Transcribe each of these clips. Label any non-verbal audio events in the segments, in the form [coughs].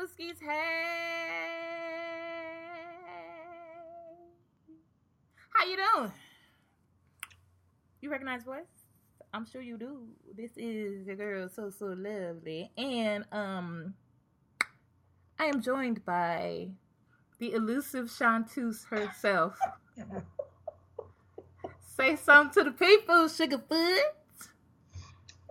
Hey. How you doing? You recognize voice? I'm sure you do. This is your girl, so so lovely, and um, I am joined by the elusive Chanteuse herself. [laughs] Say something to the people, Sugahfoot.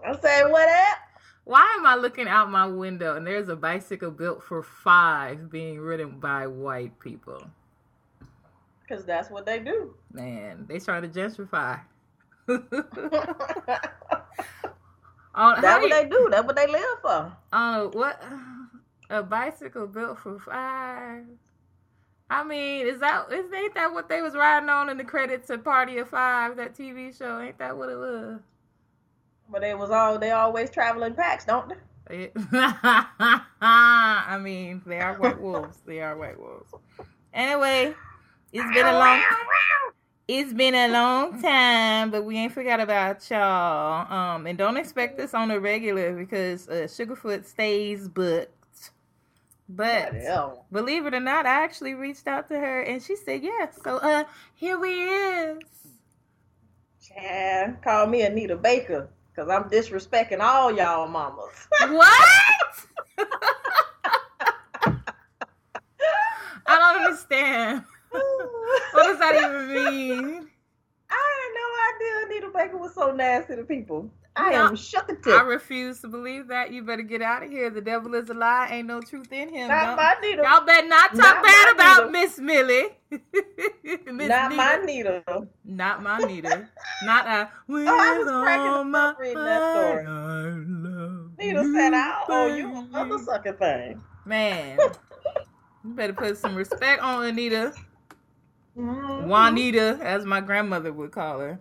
I say what up? Why am I looking out my window and there's a bicycle built for five being ridden by white people? Because that's what they do. Man, they trying to gentrify. [laughs] [laughs] On, that's what they do. That's what they live for. On what? [sighs] A bicycle built for five. I mean, is that is ain't that what they was riding on in the credits of Party of Five, that TV show? Ain't that what it was? But they was all they always travel in packs, don't they? [laughs] I mean, they are white [laughs] wolves. They are white wolves. Anyway, it's been a long it's been a long time, but we ain't forgot about y'all. Um, and don't expect this on a regular because uh, Sugahfoot stays booked. But believe it or not, I actually reached out to her and she said yes. So uh, here we is. Yeah, call me Anita Baker because I'm disrespecting all y'all mamas. What? [laughs] I don't understand. what does that even mean? I had no idea Anita Baker was so nasty to people. I no, am shook I refuse to believe that. You better get out of here. The devil is a lie. Ain't no truth in him. Not my Nita. Y'all better not talk not bad about Miss Millie. [laughs] Miss not Nita. my needle. Not my needle. not a. [laughs] Oh, I was cracking up reading that story. Nita said, "I owe you a sucker thing." Man, you better put some respect on Anita. [laughs] Mm-hmm. Juanita, as my grandmother would call her.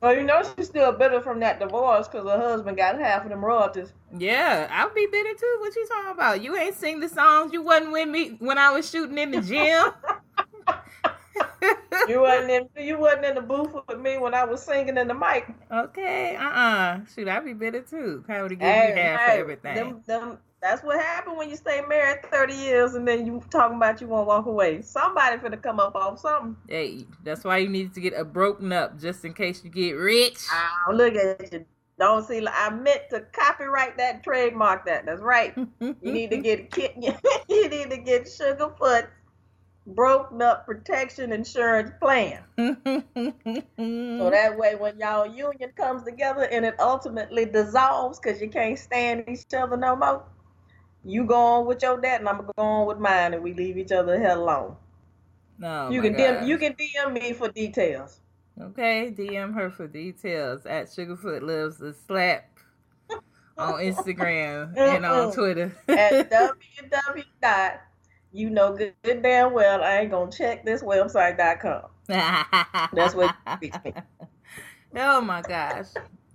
Well, you know she's still bitter from that divorce because her husband got half of them royalties. Yeah, I'll be bitter too. What you talking about? You ain't sing the songs. You wasn't with me when I was shooting in the gym. [laughs] [laughs] you wasn't in. You wasn't in the booth with me when I was singing in the mic. Okay, uh, uh-uh. uh Shoot, I'd be bitter too. He give hey, me half hey, everything? Them, them, that's what happened when you stay married 30 years and then you talking about you won't walk away. Somebody finna come up off something. Hey, that's why you need to get a broken up just in case you get rich. Oh, look at you. Don't see. I meant to copyright that, trademark that. That's right. [laughs] you need to get [laughs] you need to get Sugahfoot broken up protection insurance plan. so [laughs] that way, when y'all union comes together and it ultimately dissolves because you can't stand each other no more, you go on with your dad, and I'm gonna go on with mine, and we leave each other the hell alone. No, you can DM, you can DM me for details. Okay, DM her for details at Sugahfoot Lives the Slap on [laughs] Instagram and on Twitter. at [laughs] www dot you know good, good, damn well I ain't gonna check this website.com. [laughs] That's what Oh my gosh.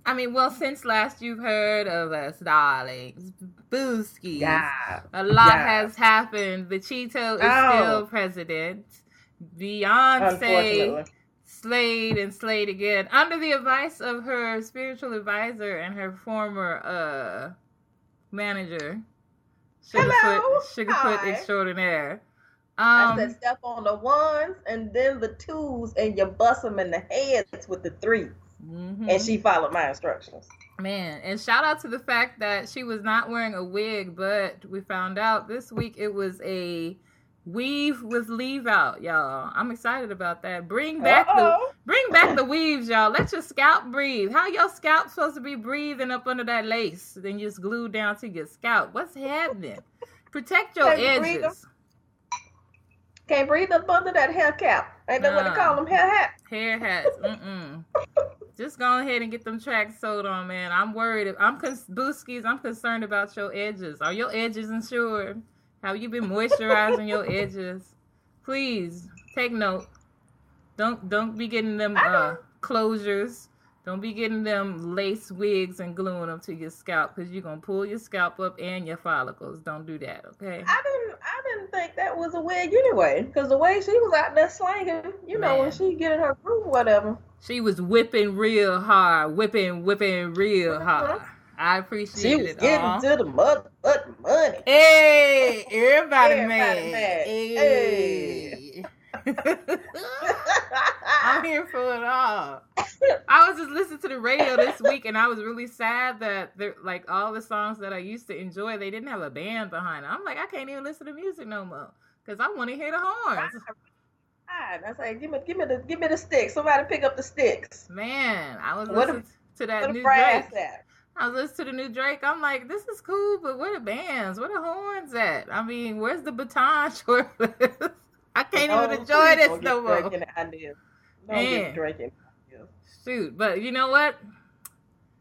I mean, well, since last you've heard of us, darlings, Booski, yeah. a lot yeah. has happened. The Cheeto is oh. still president. Beyonce slayed and slayed again under the advice of her spiritual advisor and her former uh manager, Sugahfoot, Sugahfoot extraordinaire. Um, I said step on the ones and then the twos, and you bust them in the heads with the 3s mm-hmm. And she followed my instructions. Man, and shout out to the fact that she was not wearing a wig, but we found out this week it was a weave with leave out, y'all. I'm excited about that. Bring back Uh-oh. the bring back the weaves, y'all. Let your scalp breathe. How your scalp supposed to be breathing up under that lace? Then you just glued down to your scalp. What's happening? Protect your Can't edges. Breathe Can't breathe up under that hair cap. Ain't that what they call them? Hair hat. Hair hats. Mm-mm. Just go ahead and get them tracks sold on, man. I'm worried. I'm con- Booskies. I'm concerned about your edges. Are your edges insured? Have you been moisturizing your edges? Please take note. Don't don't be getting them uh, closures. Don't be getting them lace wigs and gluing them to your scalp because you're gonna pull your scalp up and your follicles. Don't do that, okay? I didn't I didn't think that was a wig anyway, because the way she was out there slanging, you know, Man. when she get in her groove, whatever. She was whipping real hard, whipping, whipping real mm-hmm. hard. I appreciate it. she was it. getting all. to the motherfucking money. Hey, everybody, everybody mad. mad. Hey. hey. [laughs] I'm here for it all. [laughs] I was just listening to the radio this week, and I was really sad that there like all the songs that I used to enjoy, they didn't have a band behind it. I'm like, I can't even listen to music no more because I want to hear the horns. I say, give me, give me the, give me the sticks. Somebody pick up the sticks. Man, I was listening to that new Drake. At? I was listening to the new Drake. I'm like, this is cool, but where the bands? Where the horns at? I mean, where's the baton [laughs] I can't oh, even enjoy this no more. Man. Shoot, but you know what?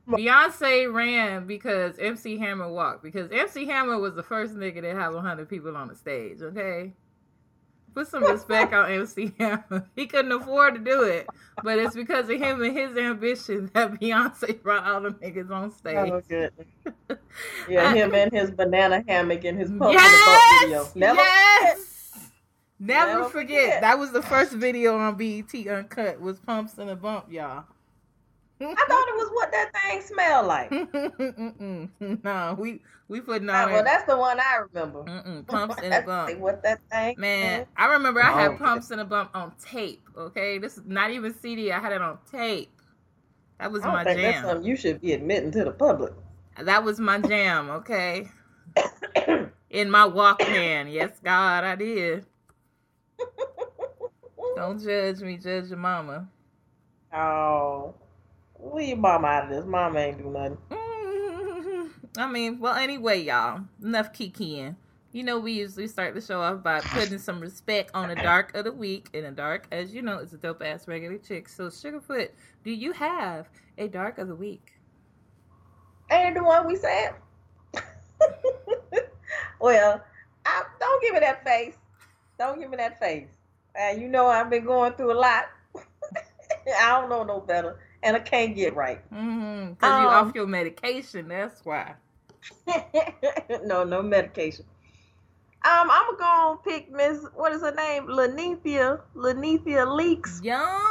Beyonce ran because MC Hammer walked because MC Hammer was the first nigga to have 100 people on the stage. Okay, put some respect on MC [laughs] Hammer. He couldn't afford to do it, but it's because of him and his ambition [laughs] that Beyonce brought all the niggas on oh, stage. Oh, good. [laughs] Yeah, him and his banana hammock and his pump yes! video. Never yes! Never, Never forget. forget. That was the first video on BET Uncut was Pumps and a Bump, y'all. I thought it was what that thing smelled like. [laughs] no, we we putting on. Ah, well, that's the one I remember. Mm-mm, [laughs] pumps and a bump. what that thing? Man, I remember I had oh, pumps and a bump on tape. Okay, this is not even CD. I had it on tape. That was my jam. That's something you should be admitting to the public. That was my jam. Okay. [coughs] In my Walkman, yes, God, I did. [laughs] Don't judge me, judge your mama. Oh, leave your mama out of this. Mama ain't do nothing. [laughs] I mean, well, anyway, y'all, enough kikiing. You know, we usually start the show off by putting some respect on the DARC of the week. And the DARC, as you know, is a dope ass regular chick. So, Sugahfoot, do you have a DARC of the week? Ain't the one we said. [laughs] well, I, don't give me that face. Don't give me that face. And you know I've been going through a lot. [laughs] I don't know no better, and I can't get right. Mm-hmm. Cause um, you off your medication. That's why. [laughs] no, no medication. Um, I'm gonna pick Miss. What is her name? Lanithia. Linnethia Leakes. Young.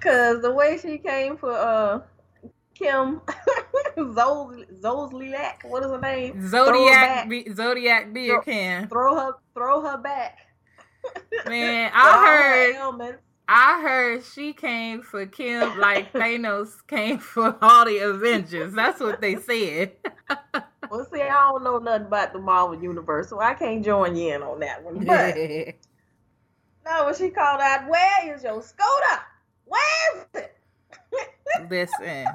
Cause the way she came for uh Kim [laughs] Zolciak. What is her name? Zodiac. Be, Zodiac beer throw, can. Throw her. Throw her back. Man, [laughs] I heard. I heard she came for Kim like [laughs] Thanos came for all the Avengers. That's what they said. well, see, I don't know nothing about the Marvel universe, so I can't join you in on that one. But no, when she called out, "Where is your scooter? Where is it?" Listen,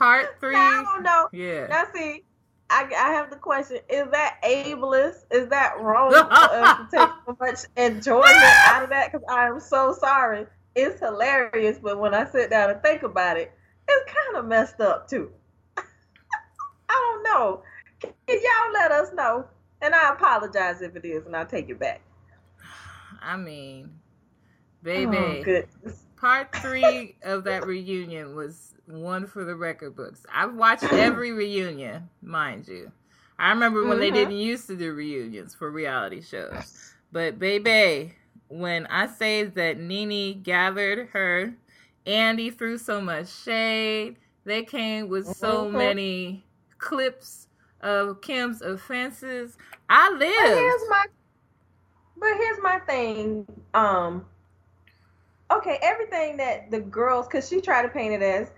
part three. I don't know. Yeah. Now see, I, I have the question: Is that ableist? Is that wrong for us to [laughs] take so much enjoyment out of that? Because I am so sorry. It's hilarious, but when I sit down and think about it, it's kind of messed up too. [laughs] I don't know. Can y'all let us know? And I apologize if it is, and I'll take it back. [sighs] I mean, oh, baby, oh, part three of that reunion was one for the record books. I've watched every reunion, mind you. I remember when mm-hmm. they didn't used to do reunions for reality shows. But baby, when I say that Nene gathered her, Andy threw so much shade. They came with so mm-hmm. many clips of Kim's offenses. I live. But here's my, but here's my thing. Um, okay, everything that the girls, because she tried to paint it as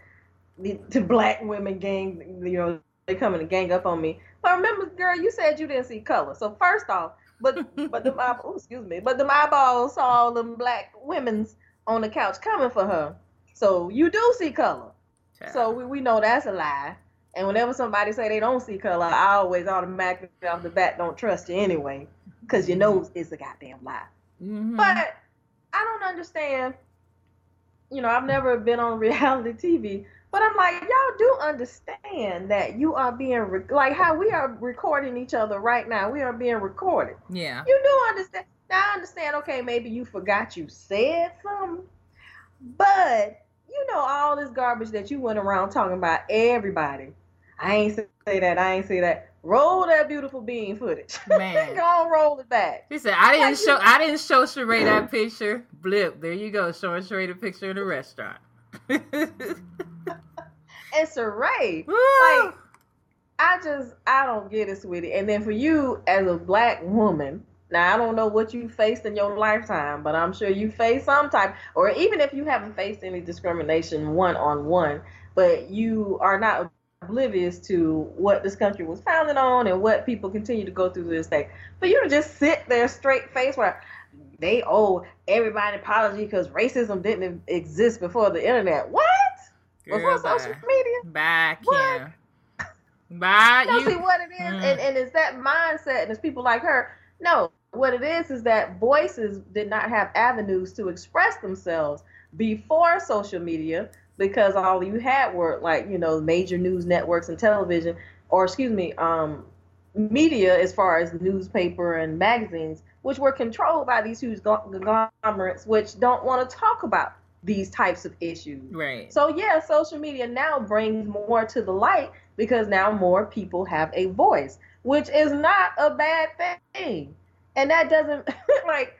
the, the black women gang, you know, they coming to gang up on me. But remember, girl, you said you didn't see color. So first off, but but the my [laughs] oh, excuse me, but the my eyeballs saw all them black women's on the couch coming for her. So you do see color. So we, we know that's a lie. And whenever somebody say they don't see color, I always automatically off the bat don't trust you anyway, because you know it's a goddamn lie. Mm-hmm. But I don't understand. You know, I've never been on [laughs] reality TV, but I'm like, y'all do understand that you are being re- like how we are recording each other right now. We are being recorded. Yeah. You do understand. Now I understand. Okay, maybe you forgot you said something, but you know all this garbage that you went around talking about everybody. I ain't say that. I ain't say that. Roll that beautiful bean footage. [laughs] Man, go on, roll it back. He said, "I didn't like, show. I didn't show Sheree that picture. Blip. There you go, showing Sheree the picture in the restaurant." [laughs] and Sheree. Like, I just I don't get it, sweetie. And then for you as a black woman, now I don't know what you faced in your lifetime, but I'm sure you faced some type, or even if you haven't faced any discrimination one on one, but you are not oblivious to what this country was founded on and what people continue to go through to this day. For you to just sit there straight face where they owe everybody an apology because racism didn't exist before the internet. What? Girl, before social media? Bye, What? Kim. Bye. No, you. see what it is, Mm. and, and it's that mindset, and it's people like her. No, what it is is that voices did not have avenues to express themselves before social media because all you had were like you know major news networks and television, or excuse me, um, media as far as newspaper and magazines, which were controlled by these huge conglomerates, which don't want to talk about these types of issues. right. So yeah, social media now brings more to the light because now more people have a voice, which is not a bad thing. And that doesn't [laughs] like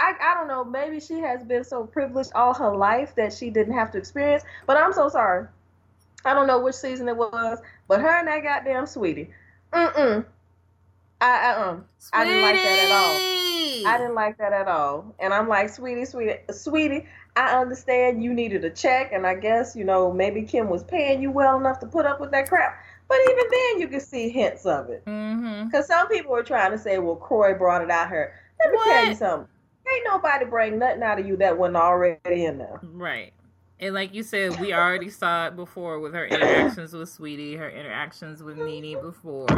I, I don't know, maybe she has been so privileged all her life that she didn't have to experience, but I'm so sorry. I don't know which season it was, but her and that goddamn sweetie. Mm-mm. I uh uh I didn't like that at all. I didn't like that at all. And I'm like, sweetie, sweetie, sweetie, I understand you needed a check, and I guess, you know, maybe Kim was paying you well enough to put up with that crap. But even then, you could see hints of it. Mm-hmm. Because some people were trying to say, well, Kroy brought it out her. Let me tell you something. Ain't nobody bring nothing out of you that wasn't already in there. Right. And like you said, we already saw it before with her interactions with Sweetie, her interactions with Nene before.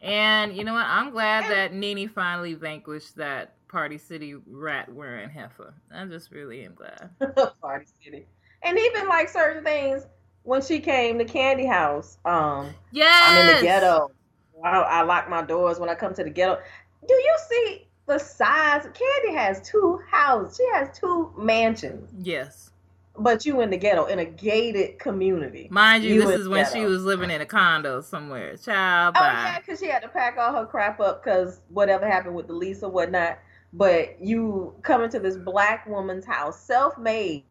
And you know what? I'm glad that Nene finally vanquished that Party City rat wearing heifer. I just really am glad. [laughs] Party City. And even like certain things, when she came to Kandi House, um, Yes. I'm in the ghetto. I, I lock my doors when I come to the ghetto. Do you see the size? Kandi has two houses. She has two mansions, Yes. but you in the ghetto in a gated community. Mind you, You this is when she was living in a condo somewhere. Child, Oh bye. yeah, because she had to pack all her crap up because whatever happened with the lease or whatnot. But you come into this black woman's house, self-made,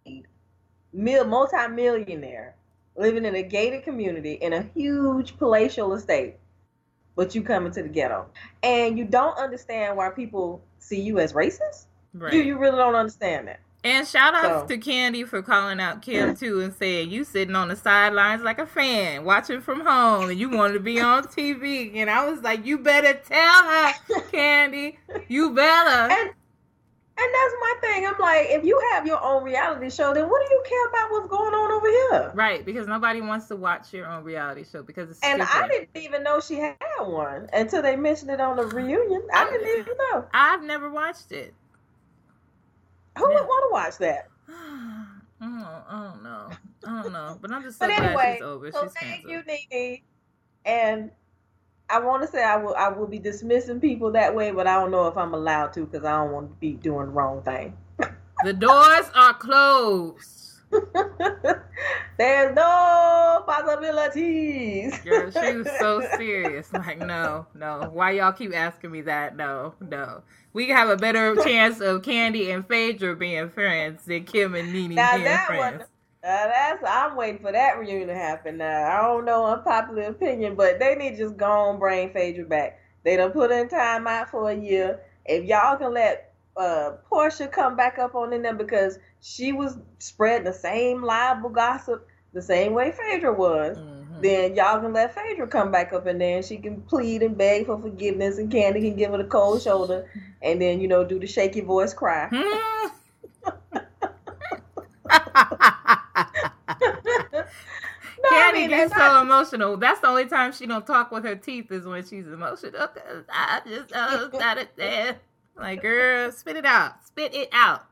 mil- multi-millionaire, living in a gated community in a huge palatial estate. But you come into the ghetto, and you don't understand why people see you as racist. Right. You you really don't understand that. And shout outs So- to Kandi for calling out Kim too and saying you sitting on the sidelines like a fan watching from home and you wanted to be on TV. And I was like, you better tell her, [laughs] Kandi. You better. And and that's my thing. I'm like, if you have your own reality show, then what do you care about what's going on over here? Right, because nobody wants to watch your own reality show because it's And stupid. I didn't even know she had one until they mentioned it on the reunion. I didn't even know. I've never watched it. Who Yeah. would want to watch that? [sighs] I don't, I don't know. I don't know. But I'm just so But glad anyway, she's over. so she's thank canceled. you, Nene. And I want to say I will I will be dismissing people that way, but I don't know if I'm allowed to because I don't want to be doing the wrong thing. The doors are closed. [laughs] There's no possibilities. [laughs] Girl, she was so [laughs] serious. Like, no, no. Why y'all keep asking me that? No, no. We have a better chance of Kandi and Phaedra being friends than Kim and Nene Now being friends. one, uh, that's I'm waiting for that reunion to happen. Now I don't know unpopular opinion, but they need to just go on bring Phaedra back. They done put in time out for a year. If y'all can let uh Porsha come back up on in there because she was spreading the same liable gossip the same way Phaedra was. Mhm. Then y'all can let Phaedra come back up in there and she can plead and beg for forgiveness and Kandi can give her the cold shoulder and then, you know, do the shaky voice cry. I gets so emotional. That's the only time she don't talk with her teeth is when she's emotional. I just uh, got it there. Like, girl, spit it out. Spit it out.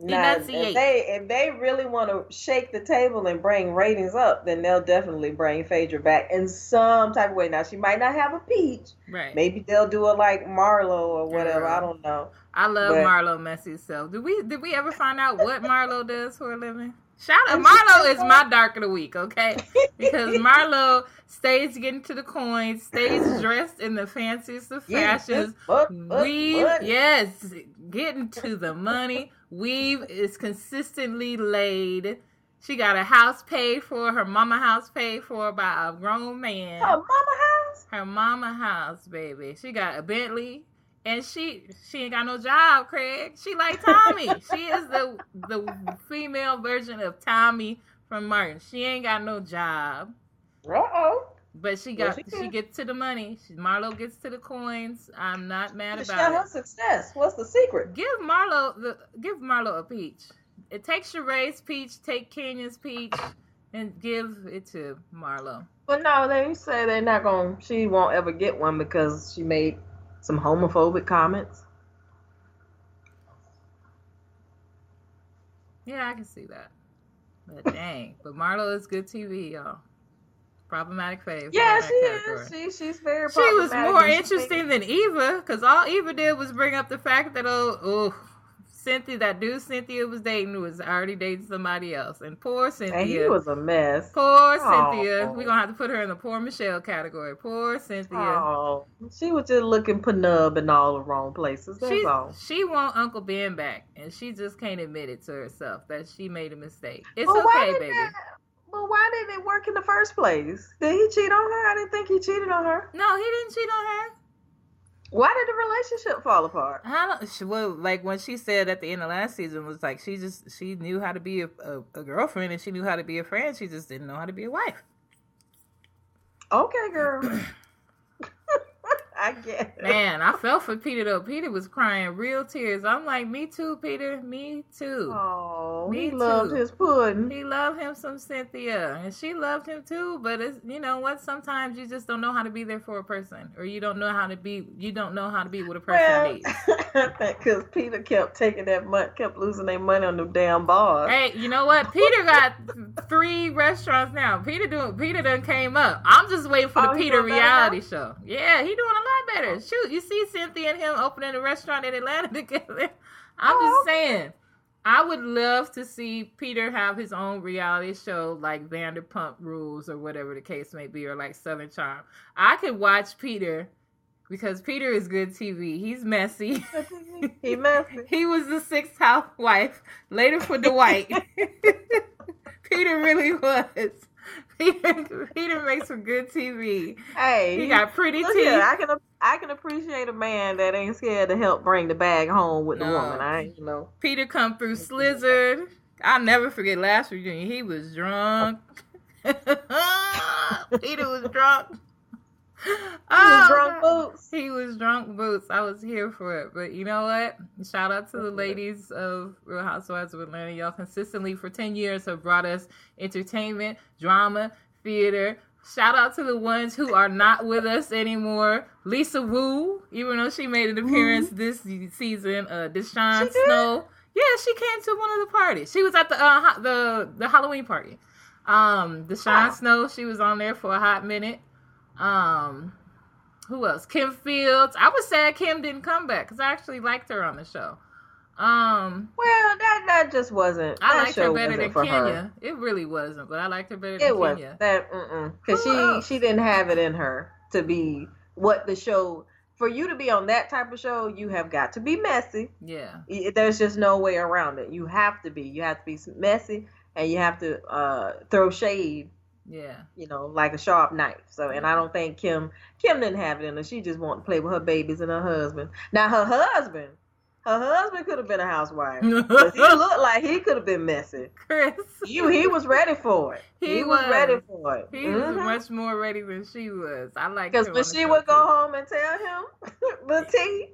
Now, Enunciate. if they if they really want to shake the table and bring ratings up, then they'll definitely bring Phaedra back in some type of way. Now she might not have a peach. Right. Maybe they'll do it like Marlo or whatever. I don't know. I love But- Marlo messy self. Did we did we ever find out what Marlo does for a living? Shout out Marlo is my DARC of the week, okay? Because Marlo stays getting to the coins, stays dressed in the fanciest of fashions, weave, yes, getting to the money. Weave is consistently laid. She got a house paid for, her mama house paid for by a grown man. Her mama house? Her mama house, baby. She got a Bentley. And she she ain't got no job, Craig. She like Tommy. she is the the female version of Tommy from Martin. She ain't got no job. Uh oh. But she Well, got she she, gets to the money. She, Marlo gets to the coins. I'm not mad She about got it. her success. What's the secret? Give Marlo the give Marlo a peach. It takes Sheree's peach, take Kenya's peach, and give it to Marlo. But no, they say they're not going. to She won't ever get one because she made some homophobic comments. Yeah, I can see that. But dang, but Marlo is good TV, y'all. Problematic fave. Yeah, she category. is. She she's very. She was more interesting than Eva, because all Eva did was bring up the fact that oh, oh, Cynthia, that dude Cynthia was dating was already dating somebody else, and poor Cynthia. And he was a mess. Poor Aw. Cynthia. We're gonna have to put her in the poor Michelle category. Poor Cynthia. Oh, she was just looking penub in all the wrong places. That's She, all. she want Uncle Ben back, and she just can't admit it to herself that she made a mistake. It's why okay, baby. that- But why didn't it work in the first place? Did he cheat on her? I didn't think he cheated on her. No, he didn't cheat on her. Why did the relationship fall apart? How don't she, well, like when she said at the end of last season was like she just she knew how to be a, a, a girlfriend and she knew how to be a friend. She just didn't know how to be a wife. Okay, girl. [clears throat] I get it. Man, I felt for Peter though. Peter was crying real tears. I'm like, me too, Peter. Me too. Oh, Me he loved his pudding. He loved him some Cynthia, and she loved him too. But it's you know what? Sometimes you just don't know how to be there for a person, or you don't know how to be. You don't know how to be what a person Well, needs. [laughs] because Peter kept taking that money, kept losing their money on them damn bars. Hey, you know what? Peter got three restaurants now. Peter doing Peter done came up. I'm just waiting for oh, the Oh, he Peter reality show. Yeah, he doing a lot better. Oh. Shoot, you see Cynthia and him opening a restaurant in Atlanta [laughs] together. I'm Oh, just saying. I would love to see Peter have his own reality show like Vanderpump Rules or whatever the case may be, or like Southern Charm. I could watch Peter because Peter is good TV. He's messy. [laughs] [laughs] he messy. He was the sixth housewife later for Dwight. Peter really was. Peter, Peter makes some good TV. Hey, He got pretty teeth. here, I can I can appreciate a man that ain't scared to help bring the bag home with the woman. I ain't you know. Peter come through Slizzard. I'll never forget last reunion. He was drunk. [laughs] Peter was drunk. He Oh, was drunk boots. He was drunk boots. I was here for it. But you know what? Shout out to the ladies of Real Housewives of Atlanta. Y'all consistently for 10 years have brought us entertainment, drama, theater. Shout out to the ones who are not with us anymore. Lisa Wu, even though she made an appearance this season. Uh, DeShawn? Snow. Yeah, she came to one of the parties. She was at the uh, ho- the the Halloween party. Um, DeShawn. Snow, she was on there for a hot minute. Um, who else? Kim Fields. I was sad Kim didn't come back because I actually liked her on the show. Um, Well, that that just wasn't. I liked her better than Kenya. her. It really wasn't, but I liked her better than It was Kenya. that because she else? she didn't have it in her to be what the show. For you to be on that type of show, you have got to be messy. Yeah, There's just no way around it. You have to be. You have to be messy, and you have to uh, throw shade. yeah. You know, like a sharp knife. So, and I don't think Kim Kim didn't have it in her. She just wanted to play with her babies and her husband. Now, her husband, her husband could have been a housewife. he looked [laughs] like he could have been messy. Chris. He, he was ready for it. He He, was. was. ready for it. He was Mhm. much more ready than she was. I like Because when she would go home and tell him [laughs] the tea,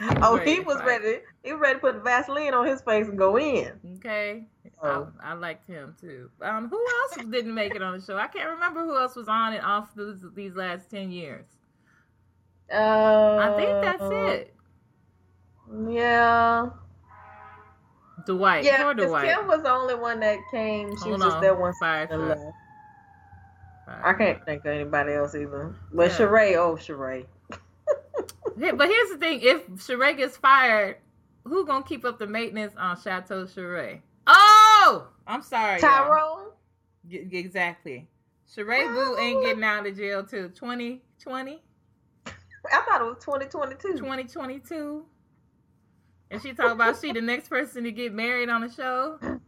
[laughs] oh, he was fight. ready. He was ready to put Vaseline on his face and go in. Okay. Oh. I, I liked him too. Um, who else didn't make it on the show? I can't remember who else was on and off these, these last ten years. Uh, I think that's it. Yeah. Dwight. Yeah, Poor Dwight. Kim was the only one that came. She Hold was just on. there one Fire second truck. left. I can't think of anybody else either. But Yeah. Sheree, oh Sheree. But here's the thing: if Sheree gets fired, who gonna keep up the maintenance on Chateau Sheree? Oh, I'm sorry. Tyrone. Y- Exactly. Sheree Boo ain't getting out of jail till 2020, I thought it was 2022. 2022. And she talk about she the next person to get married on the show. [laughs]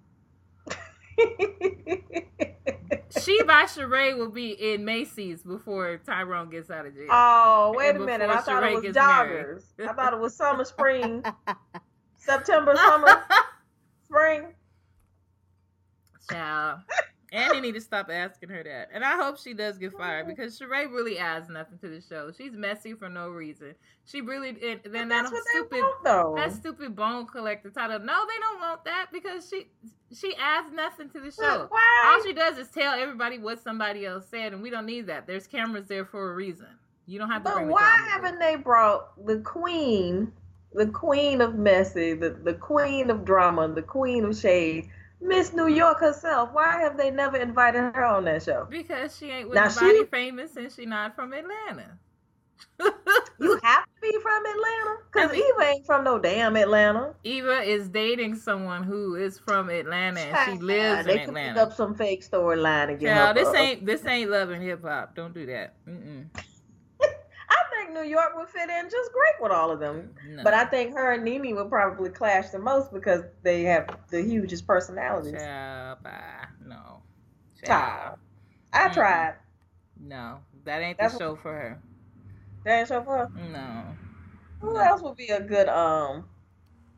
she by Sheree will be in Macy's before Tyrone gets out of jail. oh, wait a minute. I thought Sheree it was joggers. I thought it was summer, spring, [laughs] September, summer, [laughs] spring. Child. And they need to stop asking her that. And I hope she does get fired because Sheree really adds nothing to the show. She's messy for no reason. She really and then that That's what stupid they want, though. that stupid bone collector title. No, they don't want that because she she adds nothing to the show. Why? All she does is tell everybody what somebody else said, and we don't need that. There's cameras there for a reason. You don't have to But why haven't they brought the queen, the queen of messy, the, the queen of drama, the queen of shade, Miss New York herself? Why have they never invited her on that show? Because she ain't with Now nobody she- famous and she not from Atlanta. [laughs] You have to be from Atlanta, cause I mean- Eva ain't from no damn Atlanta. Eva is dating someone who is from Atlanta and she lives they in Atlanta. up some fake storyline again. Yeah, her this up. ain't this ain't loving hip hop. Don't do that. Mm-mm. I think New York would fit in just great with all of them. No. But I think her and Nene would probably clash the most because they have the hugest personalities. Child, bye. No. Child. I Mm-mm. tried. No, that ain't That's the show for her. That ain't so far. No. Who No. else would be a good um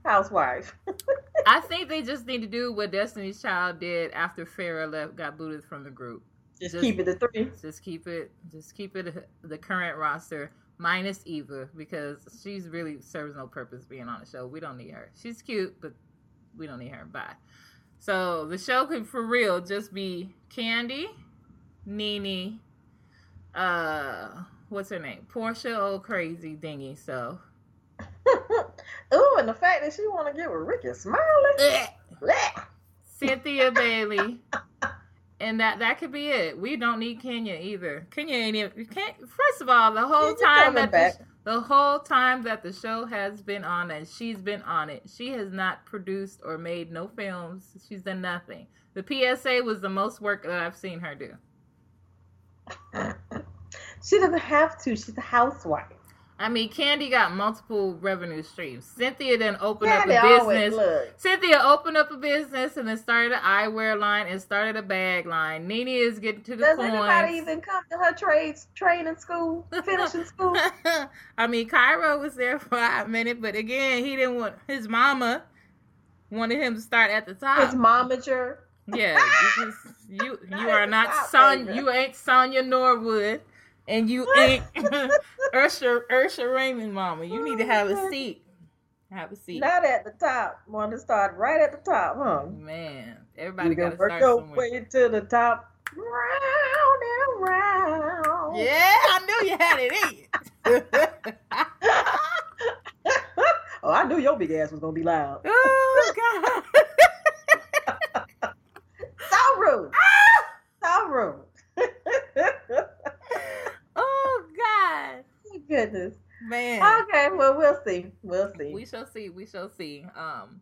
housewife? [laughs] I think they just need to do what Destiny's Child did after Farrah left, got booted from the group. Just, Just- keep it the three. Just keep it, just keep it [laughs] the current roster minus Eva because she's really serves no purpose being on the show. We don't need her. She's cute, but we don't need her. Bye. So the show could for real just be Kandi, Nene, uh, what's her name? Porsha, old crazy dingy. So [laughs] Ooh, and the fact that she want to get with Rickey Smiley. Cynthia Bailey. [laughs] And that that could be it. We don't need Kenya either. Kenya ain't even. Can't, first of all, the whole time that the, the whole time that the show has been on and she's been on it, she has not produced or made no films. She's done nothing. The PSA was the most work that I've seen her do. [laughs] She doesn't have to. She's a housewife. I mean, Kandi got multiple revenue streams. Cynthia then opened Kandi up a business. Cynthia opened up a business and then started an eyewear line and started a bag line. Nene is getting to the point. Does coins. anybody even come to her trades training school, finishing [laughs] school? I mean, Cairo was there for a minute, but again, he didn't want his mama wanted him to start at the top. His momager. yeah, because you [laughs] you are not Son, you ain't Sonja Norwood, and you ain't Ursha Ursha Raymond, mama. You need to oh, have a seat. Have a seat, Not at the top. Want to start right at the top, huh? man. Everybody got to work start your somewhere. way to the top. Round and around. Yeah, I knew you had it in [laughs] oh, I knew your big ass was gonna be loud. [laughs] oh God. [laughs] So rude. Ah! So rude. oh God. Goodness. Man. Okay, well we'll see. We'll see. We shall see. We shall see. Um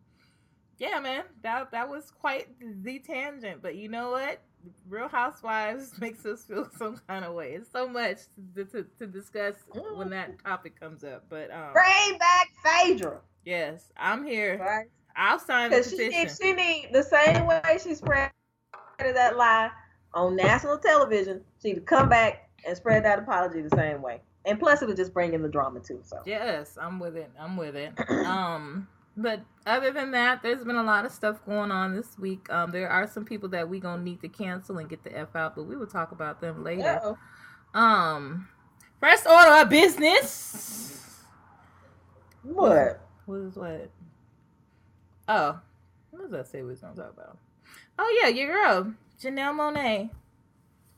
yeah, man. That that was quite the tangent, but you know what? Real Housewives [laughs] makes us feel some kind of way. It's so much to, to, to discuss when that topic comes up. But um Bring back Phaedra. yes, I'm here. Right? I'll sign the Because she petition. need, she need the same way she spread that lie on national television. She need to come back and spread that apology the same way. And plus, it'll just bring in the drama too. So Yes, I'm with it. I'm with it. [clears throat] Um, but other than that, there's been a lot of stuff going on this week. Um, there are some people that we gonna need to cancel and get the f out, but we will talk about them later. Uh-oh. Um, first order of business. what? What is what? Oh, what does that say we was gonna talk about? Oh yeah, your girl Janelle Monáe,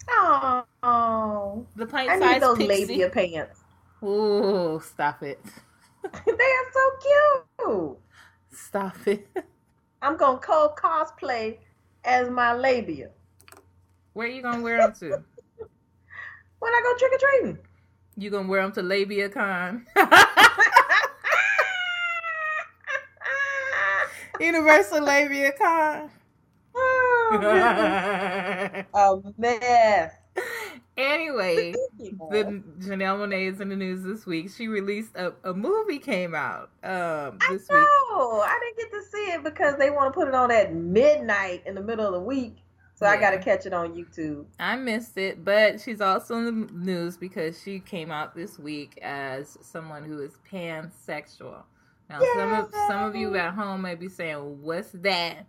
Oh, the pint I need those pixie. labia pants. Ooh, stop it! [laughs] they are so cute. Stop it! [laughs] I'm gonna co cosplay as my labia Where are you gonna wear them to? [laughs] when I go trick or treating. You gonna wear them to Labia Con? Universal Labia Con. [laughs] oh, a mess. Anyway, the Janelle Monáe is in the news this week. She released a, a movie came out um this I week. know. I didn't get to see it because they want to put it on at midnight in the middle of the week. So I got to catch it on YouTube. I missed it, but she's also in the news because she came out this week as someone who is pansexual. Now, some of some of you at home may be saying, "What's that?"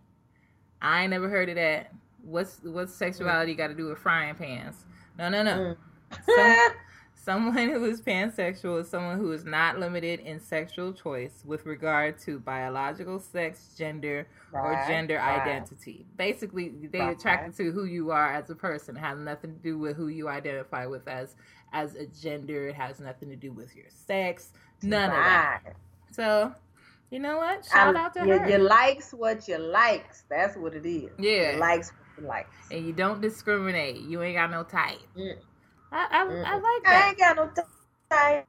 I ain't never heard of that. What's what's sexuality got to do with frying pans? No, no, no. Mm. Some, [laughs] someone who is pansexual is someone who is not limited in sexual choice with regard to biological sex, gender, or gender right. identity. Basically, they Right. attracted to who you are as a person. It has nothing to do with who you identify with as as a gender. It has nothing to do with your sex. None of that. So, you know what? Shout I- out to you, her. you likes what you likes. That's what it is. Yeah. You likes what you likes. and you don't discriminate. You ain't got no type. Mm. I, I, I Mm-mm. like that. I ain't got no time.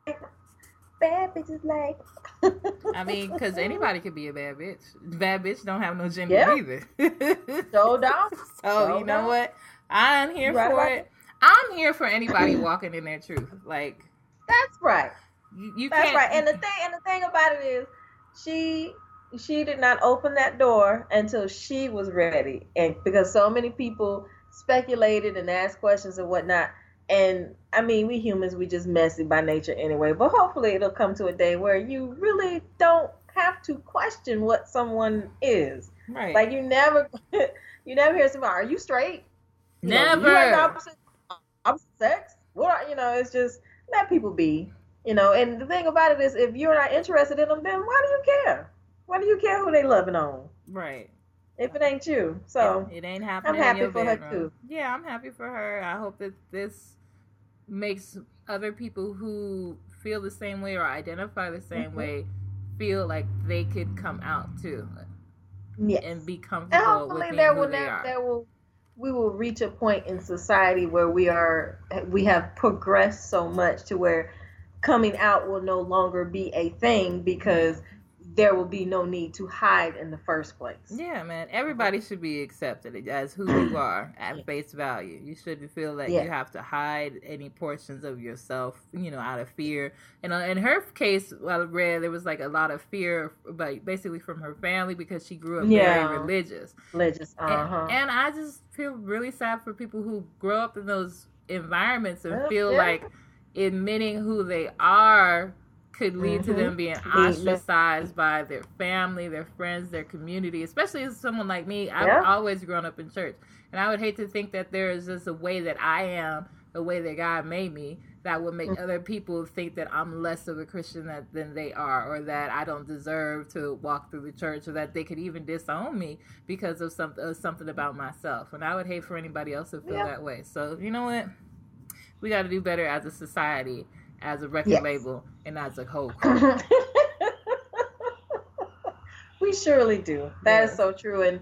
Bad bitches like. [laughs] I mean, because anybody could be a bad bitch. Bad bitch don't have no gender Yeah. either. [laughs] So don't. so So you know don't. what? I'm here Right for about it. I'm here for anybody walking in their truth. Like That's right. you, you That's right. And the thing and the thing about it is she she did not open that door until she was ready. And because so many people speculated and asked questions and whatnot. And I mean, we humans, we just messy by nature anyway. But hopefully it'll come to a day where you really don't have to question what someone is. right. Like you never [laughs] you never hear somebody, are you straight? You know, Never. you like the opposite, opposite sex? What are- you know? It's just let people be. You know, and the thing about it is, if you're not interested in them, then why do you care? Why do you care who they loving on right. if it ain't you? So it, it ain't happening. happy in your for her, too. Yeah, I'm happy for her. I hope that this makes other people who feel the same way or identify the same Mhm. way feel like they could come out too yes. and be and comfortable hopefully with there who will they never, are. there will we will reach a point in society where we are we have progressed so much to where coming out will no longer be a thing because there will be no need to hide in the first place. Yeah, man. Everybody should be accepted as who you [clears throat] are at face value. You shouldn't feel like Yeah. you have to hide any portions of yourself, you know, out of fear. And uh, in her case, I read there was like a lot of fear, but basically from her family because she grew up Yeah. very religious. Religious, And- uh-huh. And, I just feel really sad for people who grow up in those environments and feel yeah. like admitting who they are could lead to Mhm. them being ostracized by their family, their friends, their community. Especially as someone like me, I've Yeah. always grown up in church, and I would hate to think that there is just a way that I am, the way that God made me, that would make Mhm. other people think that I'm less of a Christian that, than they are, or that I don't deserve to walk through the church, or that they could even disown me because of something of something about myself. And I would hate for anybody else to feel Yeah. that way. So you know what? We got to do better as a society, as a record Yes. label, and as a whole [laughs] we surely do. That is Yeah. so true, and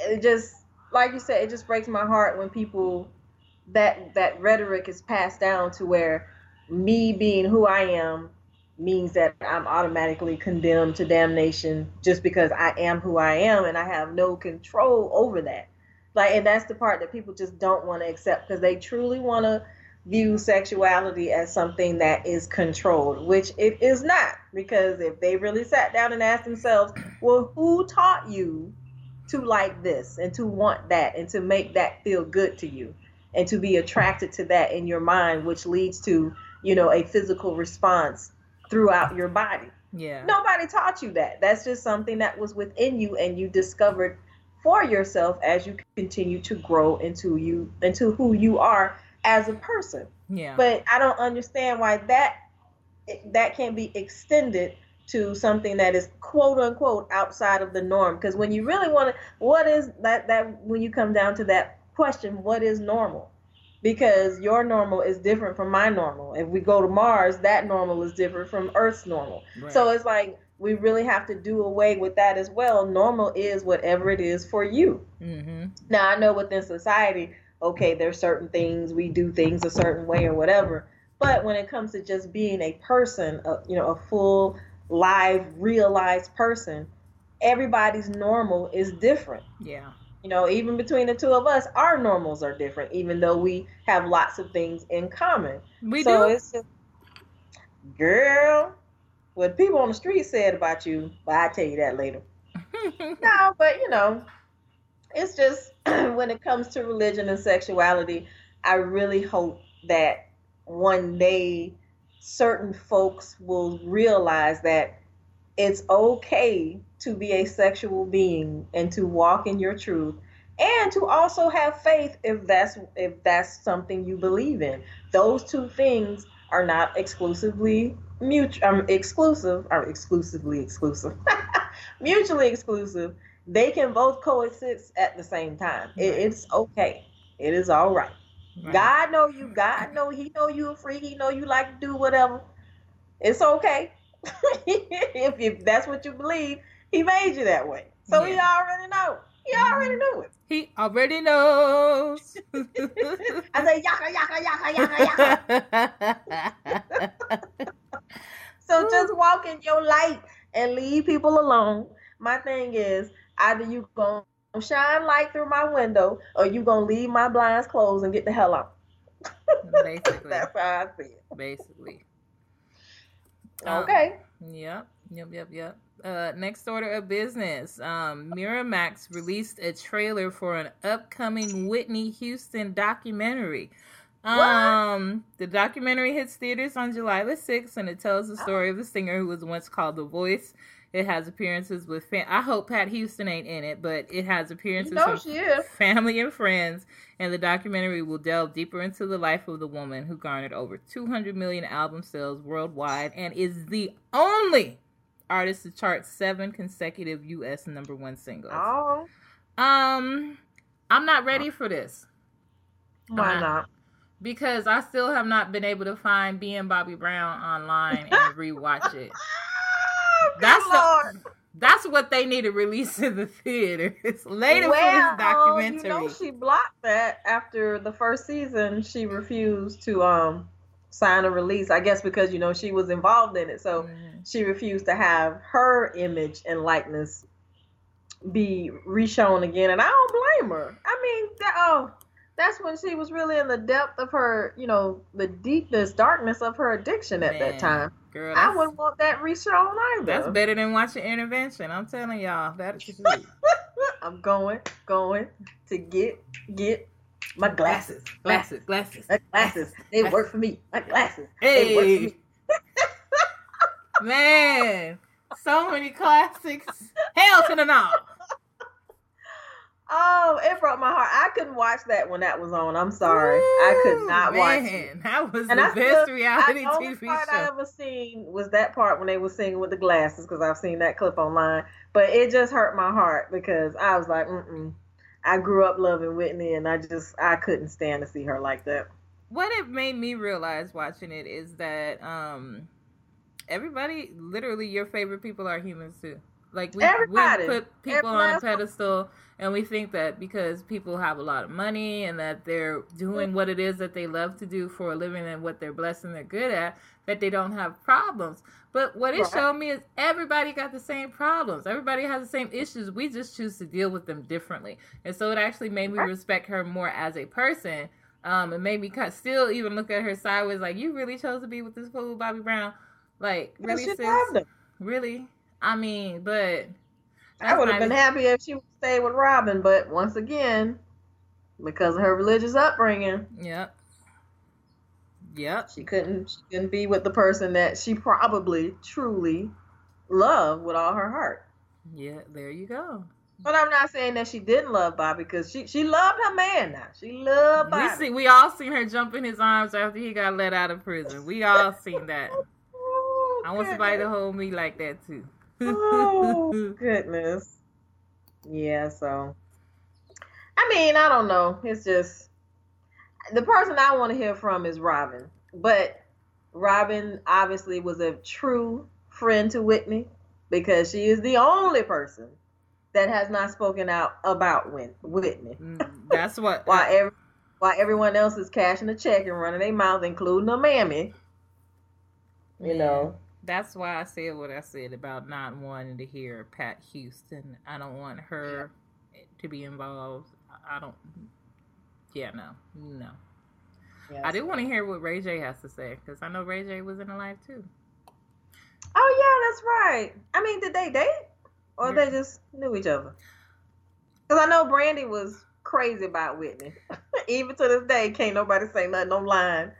it just like you said, it just breaks my heart when people that that rhetoric is passed down to where me being who I am means that I'm automatically condemned to damnation just because I am who I am and I have no control over that. Like, and that's the part that people just don't want to accept because they truly want to view sexuality as something that is controlled, which it is not. Because if they really sat down and asked themselves, well, who taught you to like this and to want that and to make that feel good to you and to be attracted to that in your mind, which leads to, you know, a physical response throughout your body? Yeah. Nobody taught you that. That's just something that was within you and you discovered for yourself as you continue to grow into you into who you are as a person. Yeah. But I don't understand why that that can be extended to something that is quote unquote outside of the norm. Because when you really want to, what is that? That when you come down to that question, what is normal? Because your normal is different from my normal. If we go to Mars, that normal is different from Earth's normal. Right. So it's like we really have to do away with that as well. Normal is whatever it is for you. mm-hmm. Now I know within society, okay, there's certain things we do things a certain way or whatever. But when it comes to just being a person, a, you know, a full, live, realized person, everybody's normal is different. Yeah. You know, even between the two of us, our normals are different, even though we have lots of things in common. We so do. it's just, girl, what people on the street said about you, but I tell you that later. [laughs] no, but you know, it's just [clears throat] when it comes to religion and sexuality, I really hope that one day certain folks will realize that it's okay to be a sexual being and to walk in your truth and to also have faith if that's if that's something you believe in. Those two things are not exclusively mutual um, exclusive or exclusively exclusive [laughs] mutually exclusive they can both coexist at the same time it, it's okay it is all right. right god know you god know he know you a freak he know you like to do whatever it's okay [laughs] if, if that's what you believe, he made you that way. So yeah. he already know. He already knew it. He already knows. [laughs] I say yaka yaka yaka yaka yaka. [laughs] so just walk in your light and leave people alone. My thing is either you gonna shine light through my window or you gonna leave my blinds closed and get the hell out. Basically. [laughs] That's how I see it. Basically. Okay. Um, yep. Yep. Yep. Yep. Uh, next order of business. Um, Miramax released a trailer for an upcoming Whitney Houston documentary. Um, what? the documentary hits theaters on July the 6th and it tells the story oh. of the singer who was once called The Voice. It has appearances with fam- I hope Pat Houston ain't in it, but it has appearances you know from family and friends. And the documentary will delve deeper into the life of the woman who garnered over 200 million album sales worldwide and is the only artist to chart seven consecutive U.S. number one singles. Oh. Um, I'm not ready for this. Why uh, not? Because I still have not been able to find being Bobby Brown online and [laughs] rewatch it. That's the, that's what they need to release in the theater. [laughs] It's later well, for this documentary. Um, you know, she blocked that after the first season. She refused to um sign a release. I guess because you know she was involved in it, so mm-hmm. she refused to have her image and likeness be reshown again. And I don't blame her. I mean, that, oh, that's when she was really in the depth of her, you know, the deepness, darkness of her addiction at Man. that time. Girl, I wouldn't want that reshown either. That's better than watching Intervention. I'm telling y'all, that's [laughs] I'm going, going to get get my glasses, glasses, glasses, my glasses. They glasses. work for me. My glasses. Hey, man, so many classics. Hell to the no. Oh, it broke my heart. I couldn't watch that when that was on. I'm sorry. Ooh, I could not man, watch it. That was and the I best still, reality I, TV show. part I ever seen was that part when they were singing with the glasses because I've seen that clip online. But it just hurt my heart because I was like, mm I grew up loving Whitney and I just I couldn't stand to see her like that. What it made me realize watching it is that um everybody literally your favorite people are humans too. Like we, we put people on a pedestal and we think that because people have a lot of money and that they're doing what it is that they love to do for a living and what they're blessed and they're good at, that they don't have problems. But what it right. showed me is everybody got the same problems. Everybody has the same issues. We just choose to deal with them differently. And so it actually made me respect her more as a person. Um, it made me still even look at her sideways like, you really chose to be with this fool, Bobby Brown. Like, really, sis? Really? I mean, but I would have been happy if she would stay with Robyn, but once again, because of her religious upbringing, yep, yep, she couldn't she couldn't be with the person that she probably truly loved with all her heart. Yeah, there you go. But I'm not saying that she didn't love Bobby because she she loved her man now. She loved Bobby. We see we all seen her jump in his arms after he got let out of prison. We all seen that. [laughs] oh, I want somebody to hold me like that too oh [laughs] goodness. Yeah, so I mean, I don't know. It's just the person I want to hear from is Robyn. But Robyn obviously was a true friend to Whitney because she is the only person that has not spoken out about Whitney. Mm, that's what [laughs] while every, while everyone else is cashing a check and running their mouth, including a mammy. You yeah. know that's why I said what I said about not wanting to hear Pat Houston. I don't want her to be involved. I don't. Yeah, no, no. Yes. I do want to hear what Ray J has to say because I know Ray J was in the life too. Oh yeah, that's right. I mean, did they date or Yeah. they just knew each other? Because I know Brandy was crazy about Whitney. [laughs] Even to this day, can't nobody say nothing online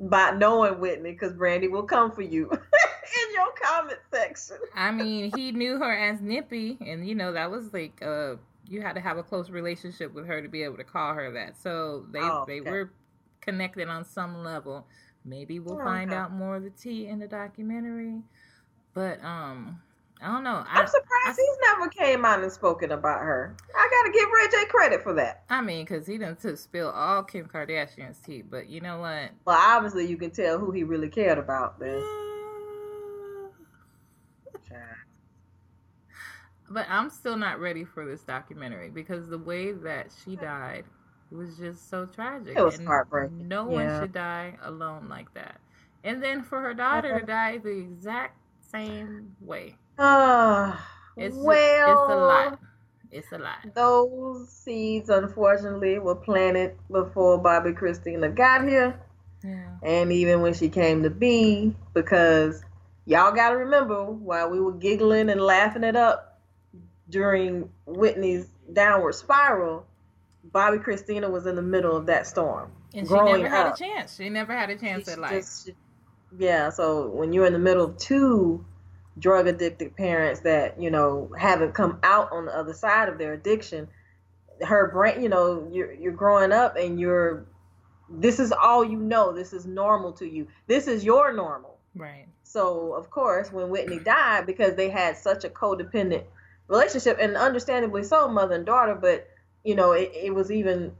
about knowing Whitney because Brandy will come for you [laughs] in your comment section. I mean, he knew her as Nippy, and you know that was like uh, you had to have a close relationship with her to be able to call her that. So they Oh, they were connected on some level. Maybe we'll Oh, find okay. out more of the tea in the documentary. But um, I don't know. I'm I surprised he's never came out and spoken about her. I gotta give Ray J credit for that. I mean, because he done took spill all Kim Kardashian's tea. But you know what? Well, obviously you can tell who he really cared about then. [sighs] But I'm still not ready for this documentary because the way that she died was just so tragic. It was and heartbreaking. No one Yeah. should die alone like that. And then for her daughter to die the exact same way. Ah, It's well, it's a lot. It's a lot. Those seeds, unfortunately, were planted before Bobbi Kristina got here, Yeah. and even when she came to be, because y'all got to remember while we were giggling and laughing it up during Whitney's downward spiral, Bobbi Kristina was in the middle of that storm. And she never had up. a chance. She never had a chance She at life. just- yeah, so when you're in the middle of two drug addicted parents that, you know, haven't come out on the other side of their addiction, her brain, you know, you're you're growing up and you're this is all you know. This is normal to you. This is your normal. Right. So of course, when Whitney died, because they had such a codependent relationship, and understandably so, mother and daughter, but you know, it, it was even,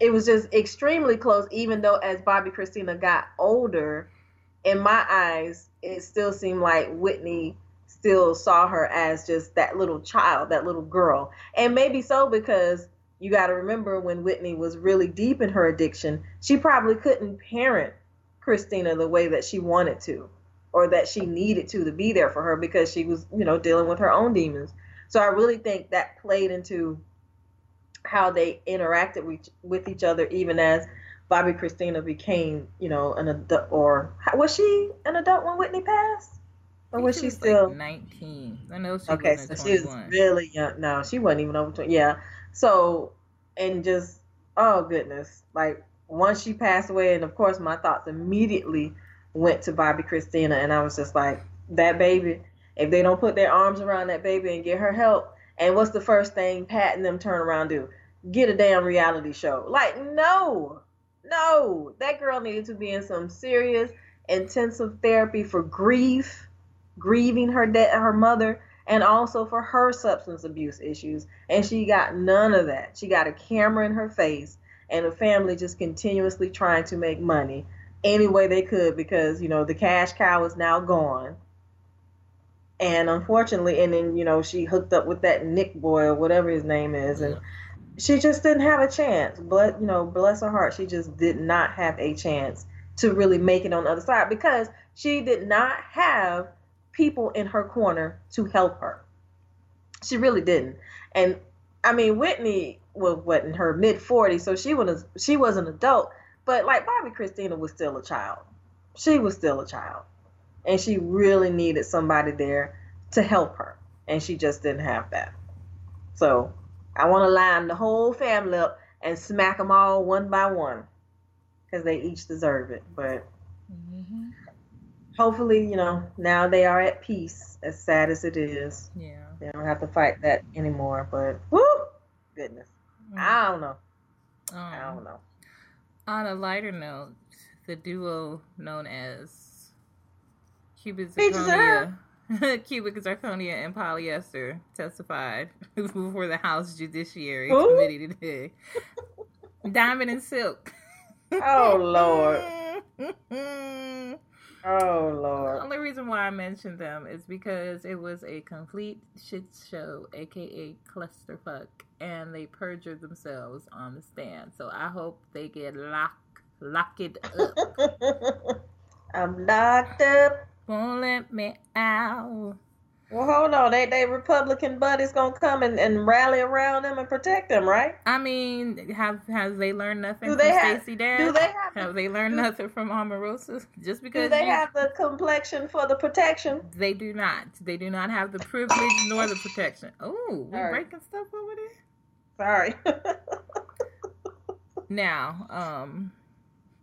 it was just extremely close. Even though as Bobbi Kristina got older, in my eyes, it still seemed like Whitney still saw her as just that little child, that little girl, and maybe so because. You got to remember when Whitney was really deep in her addiction, she probably couldn't parent Kristina the way that she wanted to or that she needed to to be there for her because she was, you know, dealing with her own demons. So I really think that played into how they interacted with, each other, even as Bobbi Kristina became, you know, an adult. Or was she an adult when Whitney passed, or was she like still? 19? I know she okay, was so she was really young. No, she wasn't even over twenty. Yeah. So and just oh goodness, like once she passed away, and of course my thoughts immediately went to Bobbi Kristina, and I was just like, that baby. If they don't put their arms around that baby and get her help, and what's the first thing Pat and them turn around do? Get a damn reality show. Like no, no, that girl needed to be in some serious intensive therapy for grief, grieving her de- her mother, and also for her substance abuse issues. And she got none of that. She got a camera in her face and a family just continuously trying to make money any way they could because, you know, the cash cow is now gone. And unfortunately, and then, you know, she hooked up with that Nick boy or whatever his name is. And she just didn't have a chance. But, you know, bless her heart, she just did not have a chance to really make it on the other side because she did not have people in her corner to help her. She really didn't. And I mean, Whitney was what in her mid 40s, so she was she was an adult, but like Bobbi Kristina was still a child. She was still a child. And she really needed somebody there to help her, and she just didn't have that. So, I want to line the whole family up and smack them all one by one cuz they each deserve it. But hmm hopefully, you know, now they are at peace, as sad as it is. Yeah. They don't have to fight that anymore. But whoo, goodness, I don't know. I Um, don't know. On a lighter note, the duo known as Peaches Zirconia, [laughs] Cubic Zirconia and Polyester testified [laughs] before the House Judiciary Who? Committee today. [laughs] Diamond and Silk. Oh Lord, oh Lord. The only reason why I mentioned them is because it was a complete shit show, aka clusterfuck, and they perjured themselves on the stand. So I hope they get locked locked up. I'm locked up. Won't let me out. Well, hold on. They they Republican buddies gonna come and, and rally around them and protect them, right? I mean, have has they learned nothing Do from they have- Stacey Dash? Do they have have they learned do- nothing from Omarosa? Just because do they you- have the complexion for the protection? they do not. They do not have the privilege nor the protection. Oh, we're Sorry. breaking stuff over there. Sorry. [laughs] Now, um,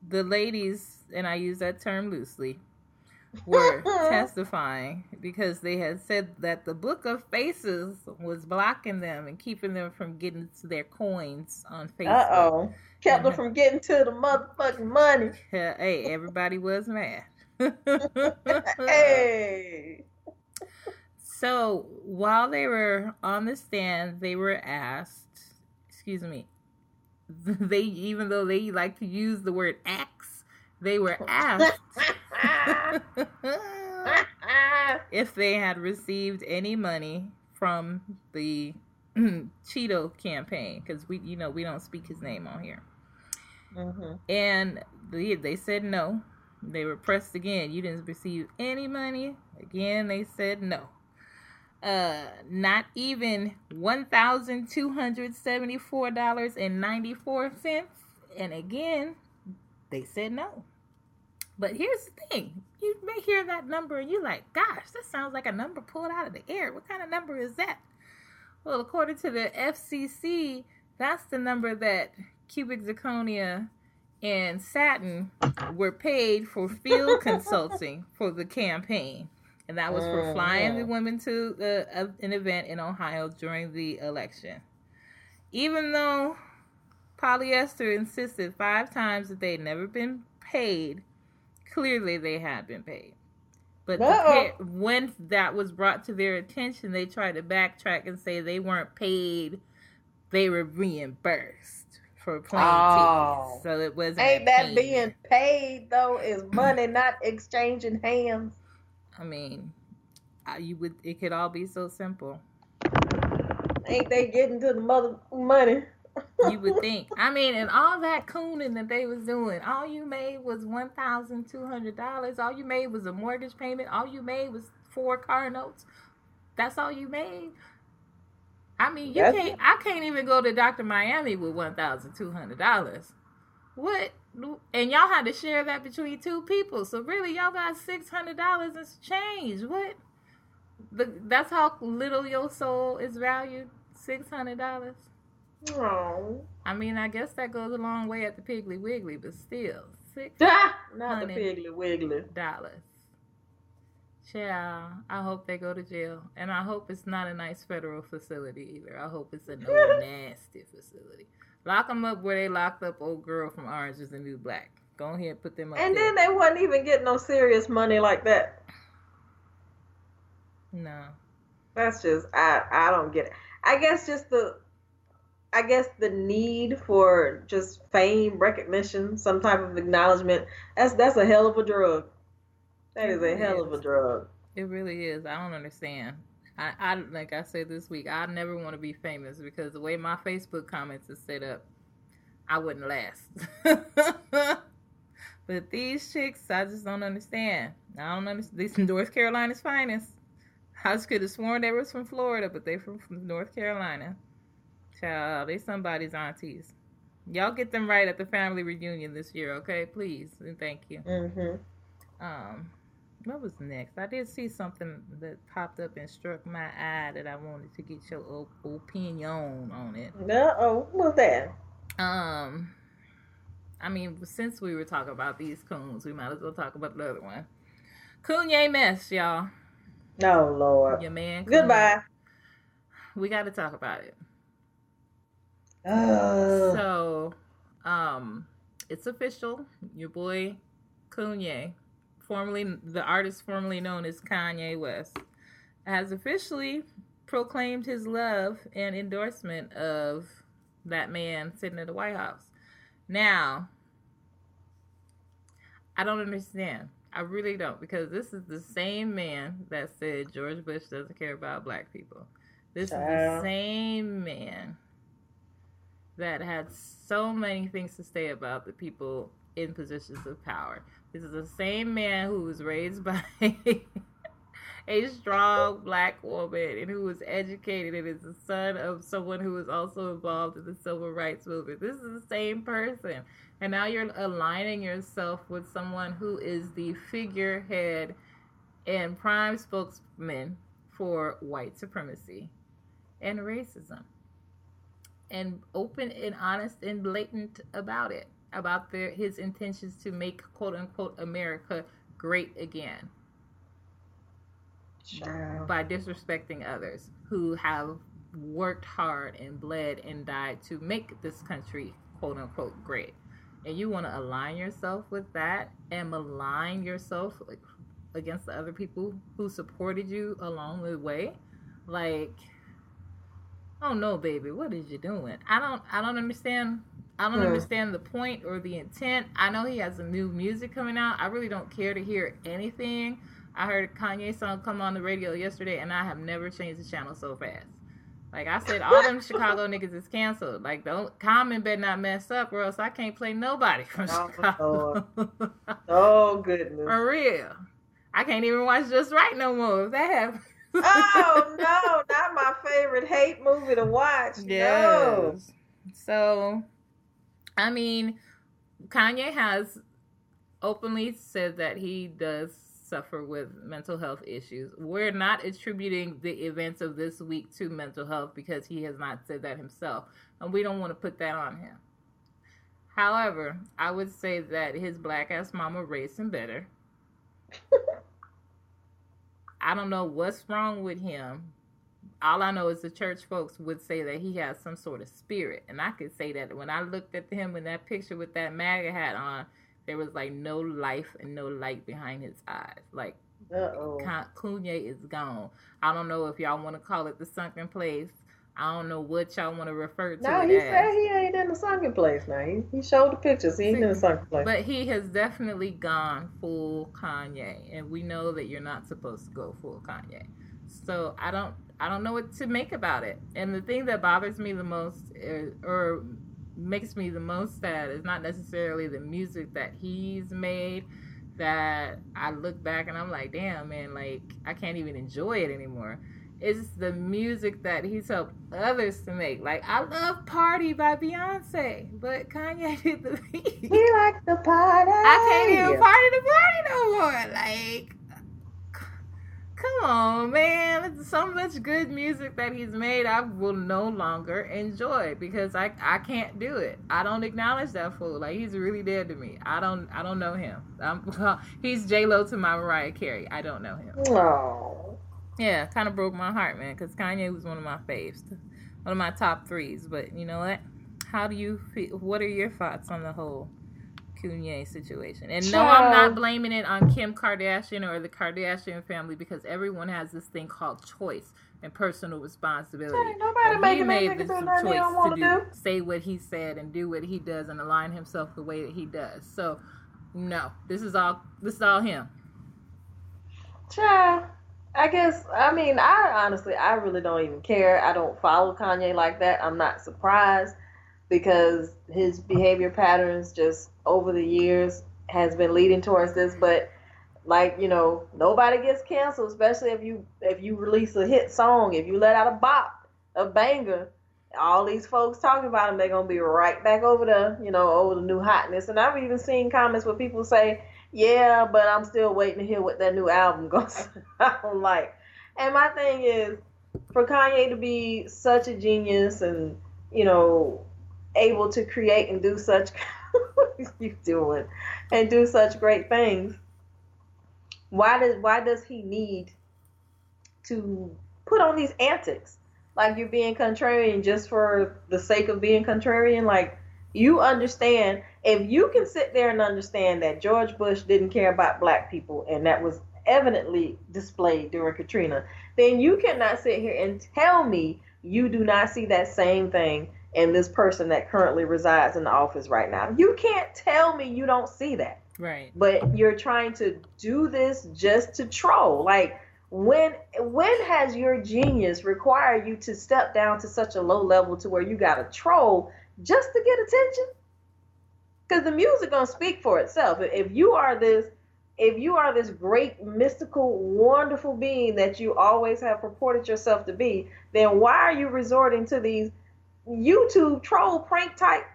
the ladies, and I use that term loosely, were [laughs] testifying because they had said that the Book of Faces was blocking them and keeping them from getting to their coins on Facebook. Uh oh. Kept them from getting to the motherfucking money. [laughs] Hey, everybody was mad. [laughs] Hey. So while they were on the stand, they were asked, excuse me, they even though they like to use the word axe, they were asked [laughs] if they had received any money from the [clears throat] Cheeto campaign because we, you know, we don't speak his name on here, Mhm. and they, they said no. They were pressed again. You didn't receive any money. Again, they said no. Uh, not even one thousand two hundred seventy-four dollars and ninety-four cents. And again, they said no. But here's the thing: you may hear that number and you're like, "Gosh, that sounds like a number pulled out of the air. What kind of number is that?" Well, according to the FCC, that's the number that cubic zirconia and satin were paid for field [laughs] consulting for the campaign. And that was for flying the women to uh, an event in Ohio during the election. Even though polyester insisted five times that they'd never been paid, clearly they had been paid. But the when that was brought to their attention, they tried to backtrack and say they weren't paid; they were reimbursed for playing Oh. tickets. So it wasn't. Ain't that paid. being paid though? Is money not exchanging hands? I mean, you would. It could all be so simple. Ain't they getting to the mother money? You would think. I mean, and all that cooning that they was doing, all you made was one thousand two hundred dollars. All you made was a mortgage payment. All you made was four car notes. That's all you made. I mean, you That's- can't. I can't even go to Doctor Miami with one thousand two hundred dollars. What? And y'all had to share that between two people. So really, y'all got six hundred dollars and change. What? The, that's how little your soul is valued. Six hundred dollars. Oh, I mean, I guess that goes a long way at the Piggly Wiggly, but still, six [laughs] not the Piggly Wiggly. dollars. Child, I hope they go to jail, and I hope it's not a nice federal facility either. I hope it's a no [laughs] nasty facility. Lock them up where they locked up old girl from Orange Is the New Black. Go ahead, and put them up And there. then they wouldn't even get no serious money like that. no, That's just I I don't get it. I guess just the I guess the need for just fame, recognition, some type of acknowledgement. That's that's a hell of a drug. That is a hell of a drug. it really is. I don't understand. I, I like I said this week. I never want to be famous because the way my Facebook comments is set up, I wouldn't last. [laughs] but these chicks, I just don't understand. I don't understand. These North Carolina's finest. I just could have sworn they was from Florida, but they from, from North Carolina. Child, they somebody's aunties. Y'all get them right at the family reunion this year, okay? Please and thank you. hmm Um, what was next? I did see something that popped up and struck my eye that I wanted to get your op- opinion on it. Uh oh, what's that? Um, I mean, since we were talking about these coons, we might as well talk about the other one. Kanye mess, y'all. No, Lord. Your man. Kanye. Goodbye. We got to talk about it. Oh. So, um, it's official. Your boy Kanye, formerly the artist formerly known as Kanye West, has officially proclaimed his love and endorsement of that man sitting at the White House. Now, I don't understand. I really don't because this is the same man that said George Bush doesn't care about black people. This is the same man that had so many things to say about the people in positions of power. This is the same man who was raised by [laughs] a strong black woman and who was educated and is the son of someone who was also involved in the civil rights movement. This is the same person. And now you're aligning yourself with someone who is the figurehead and prime spokesman for white supremacy and racism. And open and honest and blatant about it, about their his intentions to make quote unquote America great again. Child. by disrespecting others who have worked hard and bled and died to make this country quote unquote great. And you want to align yourself with that and malign yourself against the other people who supported you along the way. Like, oh no, baby, what is you doing? I don't, I don't understand. I don't Hmm. understand the point or the intent. I know he has some new music coming out. I really don't care to hear anything. I heard a Kanye song come on the radio yesterday, and I have never changed the channel so fast. Like I said, all them [laughs] Chicago niggas is canceled. Like don't Common better not mess up, or else I can't play nobody from Oh, Chicago. Oh goodness. [laughs] For real, I can't even watch Just Wright no more. If that happens. Oh [laughs] no, not my favorite hate movie to watch. No. So, I mean, Kanye has openly said that he does suffer with mental health issues. We're not attributing the events of this week to mental health because he has not said that himself, and we don't want to put that on him. However, I would say that his black ass mama raised him better. [laughs] I don't know what's wrong with him, all I know is the church folks would say that he has some sort of spirit. And I could say that when I looked at him in that picture with that MAGA hat on, there was like no life and no light behind his eyes. Like Uh-oh. Kanye is gone. I don't know if y'all want to call it the sunken place. I don't know what y'all want to refer to No, he as. said he ain't in the sunken place now. He, he showed the pictures. He ain't in the sunken place. But he has definitely gone full Kanye, and we know that you're not supposed to go full Kanye. So I don't, I don't know what to make about it. And the thing that bothers me the most, is, or makes me the most sad, is not necessarily the music that he's made. That I look back and I'm like, damn, man, like I can't even enjoy it anymore. It's the music that he's helped others to make. Like I love "Party" by Beyonce, but Kanye [laughs] did the beat. he liked the party. I can't even party the party no more. Like, come on, man. It's so much good music that he's made. I will no longer enjoy because I I can't do it. I don't acknowledge that fool. Like he's really dead to me. I don't I don't know him. I'm, [laughs] he's J Lo to my Mariah Carey. I don't know him. Oh. Yeah, kind of broke my heart, man. Because Kanye was one of my faves, one of my top threes. But you know what? How do you feel? What are your thoughts on the whole Kanye situation? And no, I'm not blaming it on Kim Kardashian or the Kardashian family because everyone has this thing called choice and personal responsibility. Ain't nobody making made this do nothing he don't choice to want do, to do. say what he said and do what he does and align himself the way that he does. So, no, this is all this is all him. Child, I guess I mean I honestly I really don't even care. I don't follow Kanye like that. I'm not surprised because his behavior patterns just over the years has been leading towards this. But like you know, nobody gets canceled, especially if you if you release a hit song, if you let out a bop, a banger. All these folks talking about him, they're gonna be right back over the, you know, over the new hotness. And I've even seen comments where people say, yeah, but I'm still waiting to hear what that new album gonna [laughs] sound like. And my thing is, for Kanye to be such a genius and you know able to create and do such [laughs] you doing and do such great things, why does why does he need to put on these antics? Like you're being contrarian just for the sake of being contrarian. Like you understand if you can sit there and understand that George Bush didn't care about black people and that was evidently displayed during Katrina, then you cannot sit here and tell me you do not see that same thing in this person that currently resides in the office right now. You can't tell me you don't see that. Right. But you're trying to do this just to troll. Like when when has your genius required you to step down to such a low level to where you got to troll just to get attention? Because the music gonna speak for itself. If you are this if you are this great, mystical, wonderful being that you always have purported yourself to be, then why are you resorting to these YouTube troll prank type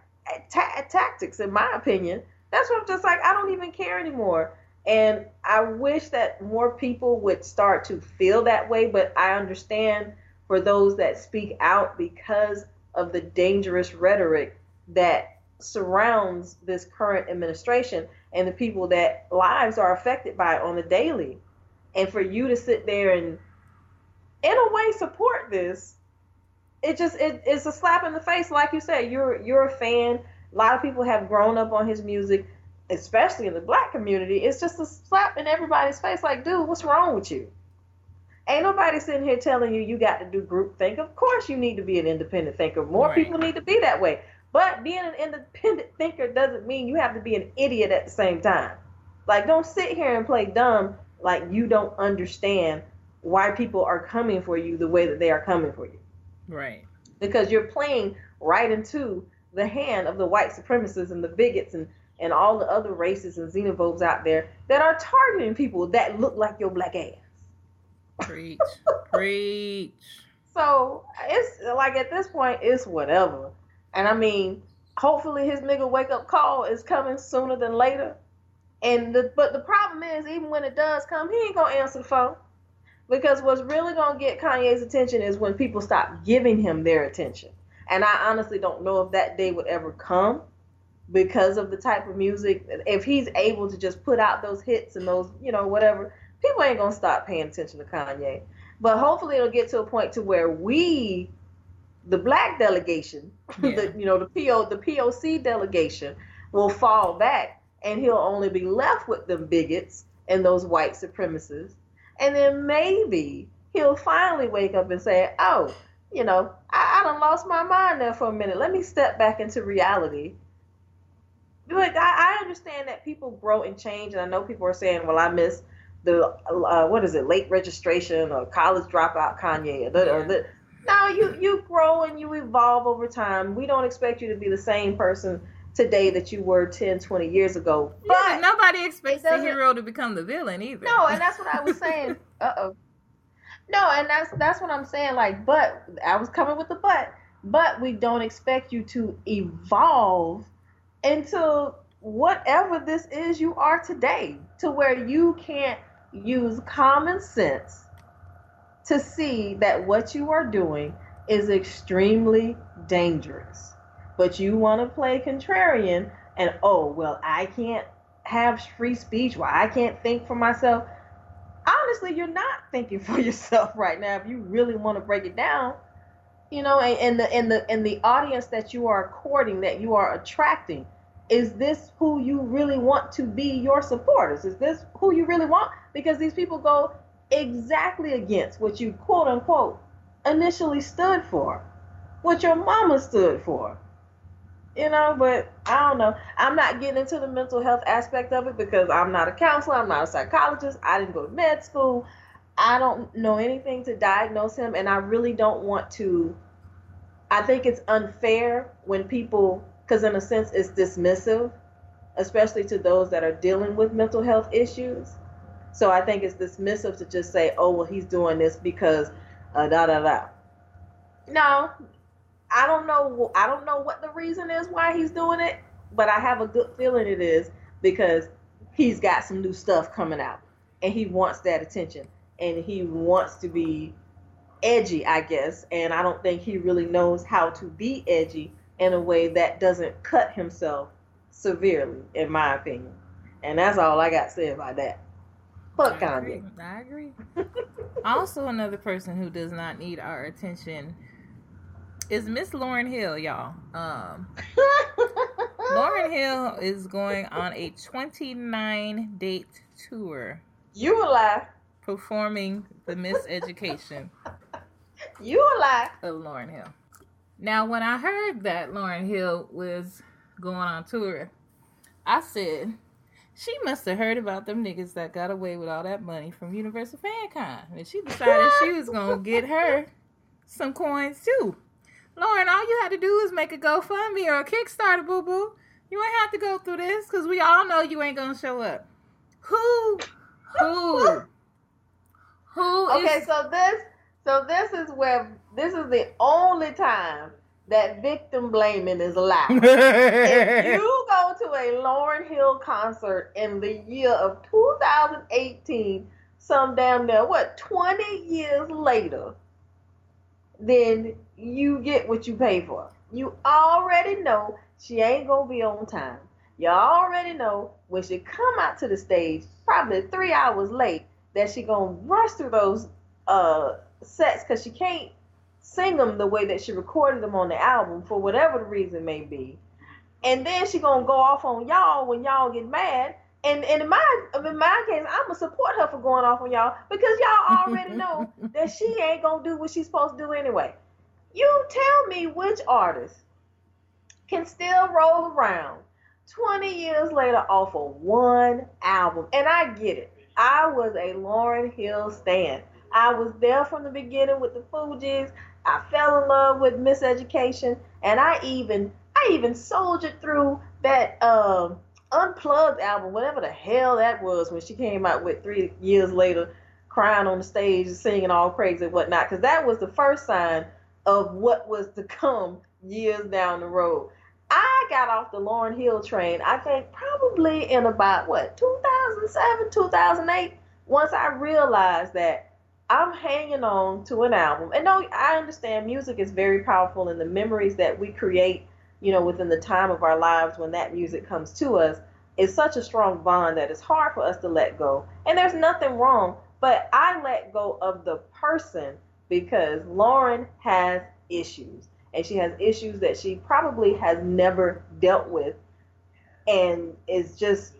ta- tactics? In my opinion, that's what I'm just like. I don't even care anymore. And I wish that more people would start to feel that way, but I understand for those that speak out because of the dangerous rhetoric that surrounds this current administration and the people that lives are affected by it on a daily. And for you to sit there and in a way support this, it just it, it's a slap in the face. Like you said, you're you're a fan. A lot of people have grown up on his music, especially in the black community. It's just a slap in everybody's face. Like, dude, what's wrong with you? Ain't nobody sitting here telling you you got to do group think. Of course, you need to be an independent thinker. More right. people need to be that way. But being an independent thinker doesn't mean you have to be an idiot at the same time. Like, don't sit here and play dumb like you don't understand why people are coming for you the way that they are coming for you. Right. Because you're playing right into the hand of the white supremacists and the bigots and, and all the other racists and xenophobes out there that are targeting people that look like your black ass. Preach. Preach. So it's like at this point, it's whatever. And I mean, hopefully his nigga wake up call is coming sooner than later. And the but the problem is, even when it does come, he ain't gonna answer the phone. Because what's really gonna get Kanye's attention is when people stop giving him their attention. And I honestly don't know if that day would ever come because of the type of music. If he's able to just put out those hits and those, you know, whatever, people ain't gonna stop paying attention to Kanye. But hopefully it'll get to a point to where we the black delegation, [laughs] yeah. the you know the PO the POC delegation will fall back, and he'll only be left with them bigots and those white supremacists, and then maybe he'll finally wake up and say, "Oh, you know, I, I done lost my mind there for a minute. Let me step back into reality." But I, I understand that people grow and change, and I know people are saying, "Well, I miss." The uh, what is it late registration or college dropout Kanye or the, or the no, you you grow and you evolve over time. We don't expect you to be the same person today that you were 10, 20 years ago. But yeah, nobody expects the hero to become the villain either. No, and that's what I was saying. [laughs] uh oh. No, and that's that's what I'm saying. Like, but I was coming with the but. But we don't expect you to evolve into whatever this is you are today, to where you can't use common sense to see that what you are doing is extremely dangerous. But you want to play contrarian and, oh, well, I can't have free speech, well, I can't think for myself. Honestly, you're not thinking [laughs] for yourself right now if you really want to break it down. You know, and, and the and the and the audience that you are courting, that you are attracting, is this who you really want to be your supporters? Is this who you really want? Because these people go exactly against what you quote unquote initially stood for, what your mama stood for. You know, but I don't know. I'm not getting into the mental health aspect of it because I'm not a counselor, I'm not a psychologist, I didn't go to med school. I don't know anything to diagnose him, and I really don't want to. I think it's unfair when people, because in a sense, it's dismissive, especially to those that are dealing with mental health issues so I think it's dismissive to just say, oh, well, he's doing this because uh, da da da. No, I don't know. I don't know what the reason is why he's doing it, but I have a good feeling it is because he's got some new stuff coming out and he wants that attention and he wants to be edgy, I guess. And I don't think he really knows how to be edgy in a way that doesn't cut himself severely, in my opinion. And that's all I got to say about that. Fuck I agree. I agree. [laughs] also, another person who does not need our attention is Miss Lauryn Hill, y'all. Um, [laughs] Lauryn Hill is going on a 29 date tour. You a lie. Performing the Miseducation. [laughs] you a lie. Of Lauryn Hill. Now, when I heard that Lauryn Hill was going on tour, I said, she must have heard about them niggas that got away with all that money from Universal FanCon. And she decided she was going to get her some coins too. Lauryn, all you had to do is make a GoFundMe or a Kickstarter, boo boo. You ain't have to go through this because we all know you ain't going to show up. Who? Who? Who Okay, is- so this so this is where this is the only time that victim blaming is allowed. [laughs] if you go to a Lauryn Hill concert in the year of 2018, some damn near what 20 years later, then you get what you pay for. You already know she ain't gonna be on time. You already know when she come out to the stage, probably three hours late, that she gonna rush through those uh sets because she can't sing them the way that she recorded them on the album for whatever the reason may be. And then she gonna go off on y'all when y'all get mad. And, and in my in my case, I'm gonna support her for going off on y'all because y'all already know [laughs] that she ain't gonna do what she's supposed to do anyway. You tell me which artist can still roll around 20 years later off of one album. And I get it. I was a Lauryn Hill stan. I was there from the beginning with the Fugees. I fell in love with Miseducation, and I even I even soldiered through that um, unplugged album, whatever the hell that was, when she came out with three years later, crying on the stage, singing all crazy and whatnot, because that was the first sign of what was to come years down the road. I got off the Lauryn Hill train, I think probably in about what 2007, 2008, once I realized that I'm hanging on to an album. And no, I understand music is very powerful and the memories that we create, you know, within the time of our lives when that music comes to us is such a strong bond that it's hard for us to let go. And there's nothing wrong, but I let go of the person because Lauryn has issues and she has issues that she probably has never dealt with and is just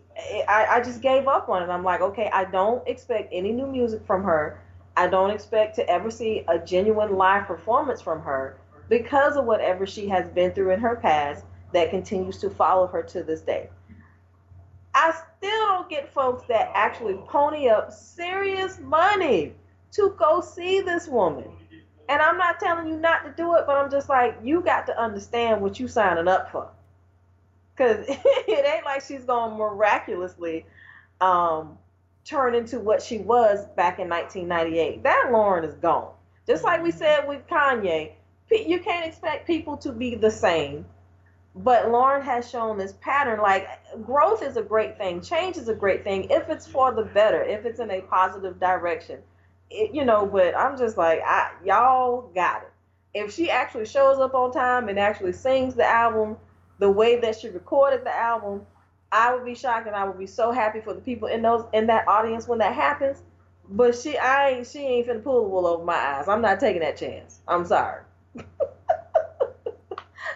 I, I just gave up on it. I'm like, okay, I don't expect any new music from her. I don't expect to ever see a genuine live performance from her because of whatever she has been through in her past that continues to follow her to this day. I still don't get folks that actually pony up serious money to go see this woman. And I'm not telling you not to do it, but I'm just like, you got to understand what you signing up for. Because [laughs] it ain't like she's going miraculously um, turn into what she was back in 1998. That Lauryn is gone. Just like we mm-hmm. said with Kanye, you can't expect people to be the same. But Lauryn has shown this pattern like growth is a great thing, change is a great thing if it's for the better, if it's in a positive direction. It, you know, but I'm just like, I, y'all got it. If she actually shows up on time and actually sings the album the way that she recorded the album, I would be shocked and I would be so happy for the people in those in that audience when that happens. But she I ain't she ain't finna pull the wool over my eyes. I'm not taking that chance. I'm sorry. [laughs]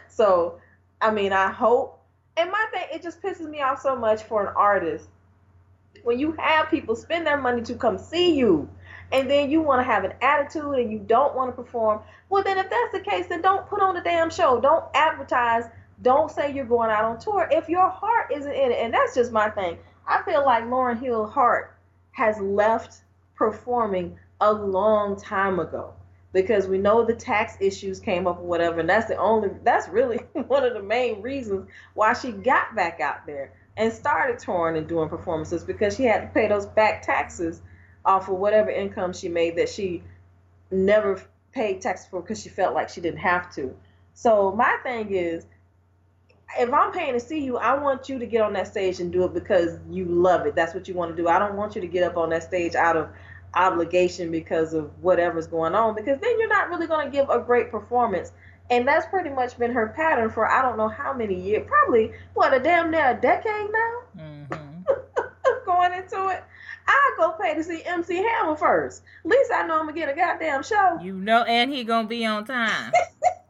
so I mean I hope and my thing it just pisses me off so much for an artist when you have people spend their money to come see you and then you want to have an attitude and you don't want to perform well then if that's the case then don't put on the damn show don't advertise don't say you're going out on tour if your heart isn't in it. And that's just my thing. I feel like Lauryn Hill Hart has left performing a long time ago because we know the tax issues came up or whatever. And that's the only, that's really [laughs] one of the main reasons why she got back out there and started touring and doing performances because she had to pay those back taxes off of whatever income she made that she never paid taxes for because she felt like she didn't have to. So my thing is, if I'm paying to see you, I want you to get on that stage and do it because you love it. That's what you want to do. I don't want you to get up on that stage out of obligation because of whatever's going on because then you're not really going to give a great performance. And that's pretty much been her pattern for I don't know how many years. Probably what a damn near a decade now. [laughs] Mm-hmm. going into it. I go pay to see MC Hammer first. At least I know I'm gonna get a goddamn show. You know, and he gonna be on time. [laughs]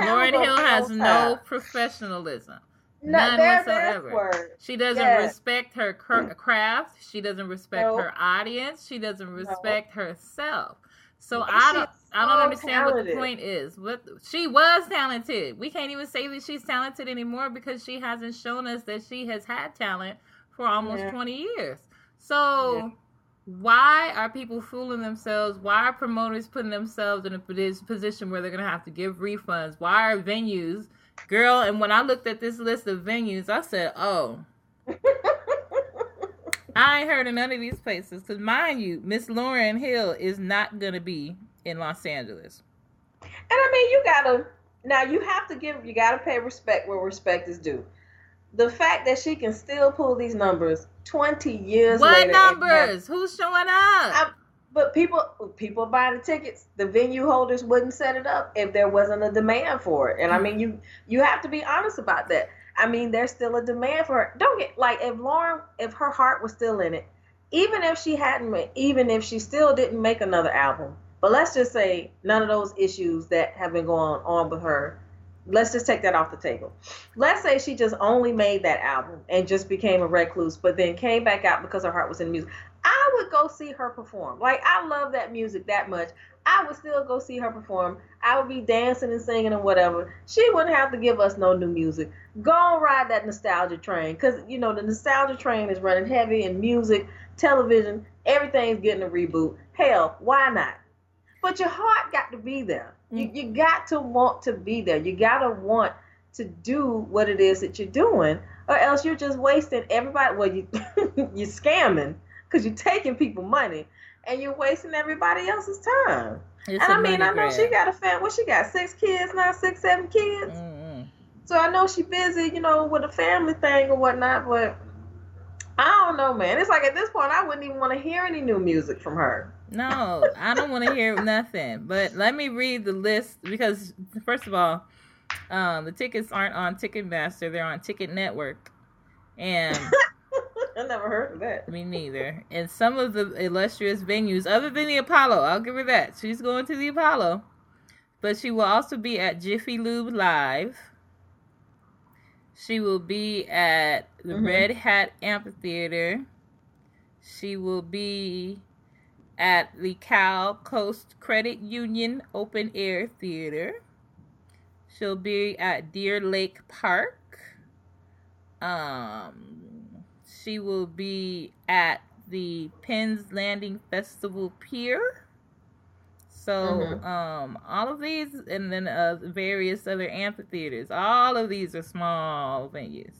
Lauryn Hill has no professionalism. No, None whatsoever. She doesn't Yes. respect her cr- craft. She doesn't respect Nope. her audience. She doesn't respect herself. So And I don't. she's I don't so understand what the point is. What she was talented. We can't even say that she's talented anymore because she hasn't shown us that she has had talent for almost Yeah. twenty years. So Yeah. Why are people fooling themselves? Why are promoters putting themselves in a position where they're gonna have to give refunds? Why are venues, girl? And when I looked at this list of venues, I said, "Oh, [laughs] I ain't heard of none of these places. Cause mind you, Miss Lauryn Hill is not gonna be in Los Angeles. And I mean, you gotta now you have to give you gotta pay respect where respect is due. The fact that she can still pull these numbers twenty years what numbers? Who's showing up? I, but people people buying the tickets. The venue holders wouldn't set it up if there wasn't a demand for it. And I hmm. mean, you you have to be honest about that. I mean, there's still a demand for it. Don't get like if Lauryn, if her heart was still in it, even if she hadn't, even if she still didn't make another album, but let's just say none of those issues that have been going on with her, let's just take that off the table. Let's say she just only made that album and just became a recluse, but then came back out because her heart was in music. I would go see her perform. Like I love that music that much. I would still go see her perform. I would be dancing and singing and whatever. She wouldn't have to give us no new music. Go and ride that nostalgia train because you know the nostalgia train is running heavy in music, television, everything's getting a reboot. Hell, why not? But your heart got to be there. You you got to want to be there. You got to want to do what it is that you're doing, or else you're just wasting everybody. Well, you [laughs] you're scamming because you're taking people money and you're wasting everybody else's time. It's and I mean, I know grab. she got a family. Well, she got? Six kids now, six, seven kids. Mm-hmm. So I know she busy, you know, with a family thing or whatnot. But I don't know, man. It's like at this point, I wouldn't even want to hear any new music from her. No, I don't want to hear nothing. But let me read the list because, first of all, um, the tickets aren't on Ticketmaster; they're on Ticket Network, and [laughs] I never heard of that. Me neither. And some of the illustrious venues, other than the Apollo, I'll give her that. She's going to the Apollo, but she will also be at Jiffy Lube Live. She will be at the mm-hmm. Red Hat Amphitheater. She will be at the Cal Coast Credit Union Open Air Theater. She'll be at Deer Lake Park. Um, she will be at the Penn's Landing Festival Pier. So, mm-hmm. um, all of these, and then uh, various other amphitheaters. All of these are small venues.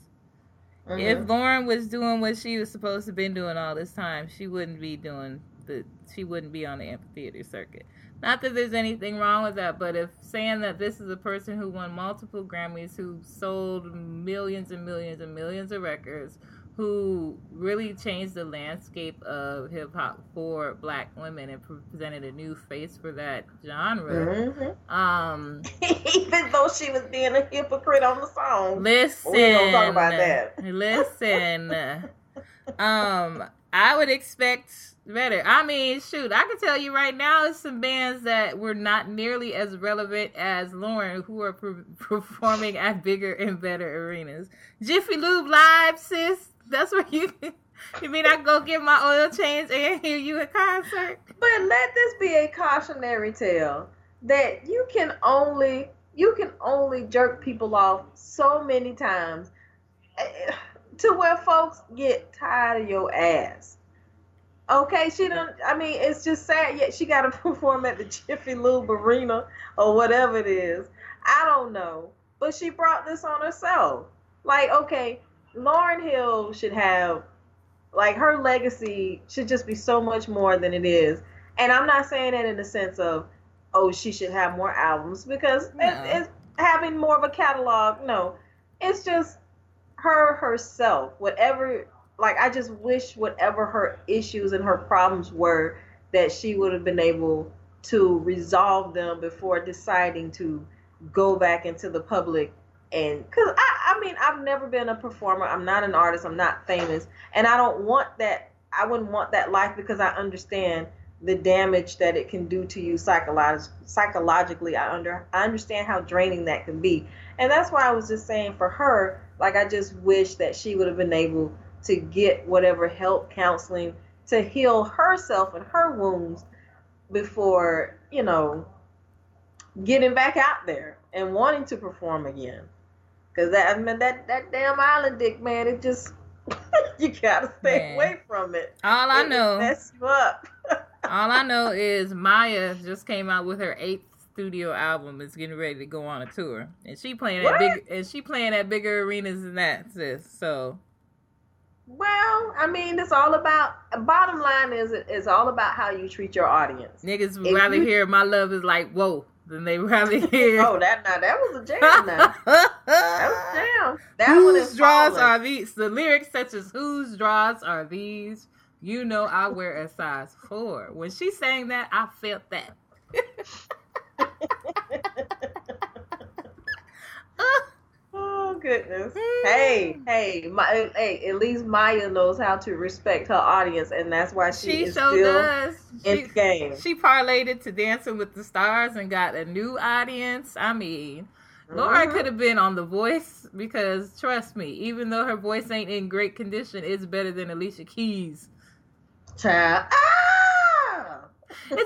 Mm-hmm. If Lauryn was doing what she was supposed to been doing all this time, she wouldn't be doing the she wouldn't be on the amphitheater circuit. Not that there's anything wrong with that, but if saying that this is a person who won multiple Grammys, who sold millions and millions and millions of records, who really changed the landscape of hip hop for black women and presented a new face for that genre. Mm-hmm. Um, [laughs] Even though she was being a hypocrite on the song. Listen. We don't talk about that. Listen. [laughs] um, I would expect better. I mean, shoot, I can tell you right now, it's some bands that were not nearly as relevant as Lauryn, who are pre- [laughs] performing at bigger and better arenas. Jiffy Lube Live, sis. That's where you. [laughs] You mean I go get my oil change and hear you at concert? But let this be a cautionary tale that you can only you can only jerk people off so many times eh, to where folks get tired of your ass. Okay, she don't. I mean, it's just sad. Yet she got to [laughs] perform at the Jiffy Lube Arena or whatever it is. I don't know, but she brought this on herself. Like, okay, Lauryn Hill should have, like, her legacy should just be so much more than it is. And I'm not saying that in the sense of, oh, she should have more albums because no. it's, it's having more of a catalog. No, it's just her herself. Whatever, like, I just wish whatever her issues and her problems were, that she would have been able to resolve them before deciding to go back into the public and because I, I mean i've never been a performer. I'm not an artist. I'm not famous. And i don't want that i wouldn't want that life because i understand the damage that it can do to you psycholog- psychologically. I under i understand how draining that can be. And that's why i was just saying for her like i just wish that she would have been able to get whatever help counseling to heal herself and her wounds before you know getting back out there and wanting to perform again Cause that I mean that that damn island dick man, it just [laughs] you gotta stay man. away from it. All I know mess you up. [laughs] all I know is Maya just came out with her eighth studio album. Is getting ready to go on a tour, and she playing what? at big and she playing at bigger arenas than that, sis. So Well, I mean, it's all about. Bottom line is, it's all about how you treat your audience. Niggas would rather you, hear "My love is like whoa" than they rather [laughs] hear. oh, that now that was a jam. Now [laughs] that was a jam. That whose draws falling. are these? The lyrics such as "Whose draws are these?" You know, I wear a size four. When she sang that, I felt that. [laughs] goodness. Hey, hey, my, hey, at least Maya knows how to respect her audience, and that's why she, she is so still does. in she, the game. She parlayed it to Dancing with the Stars and got a new audience. I mean, mm-hmm. Laura could have been on The Voice because, trust me, even though her voice ain't in great condition, it's better than Alicia Keys. Child. Ah! but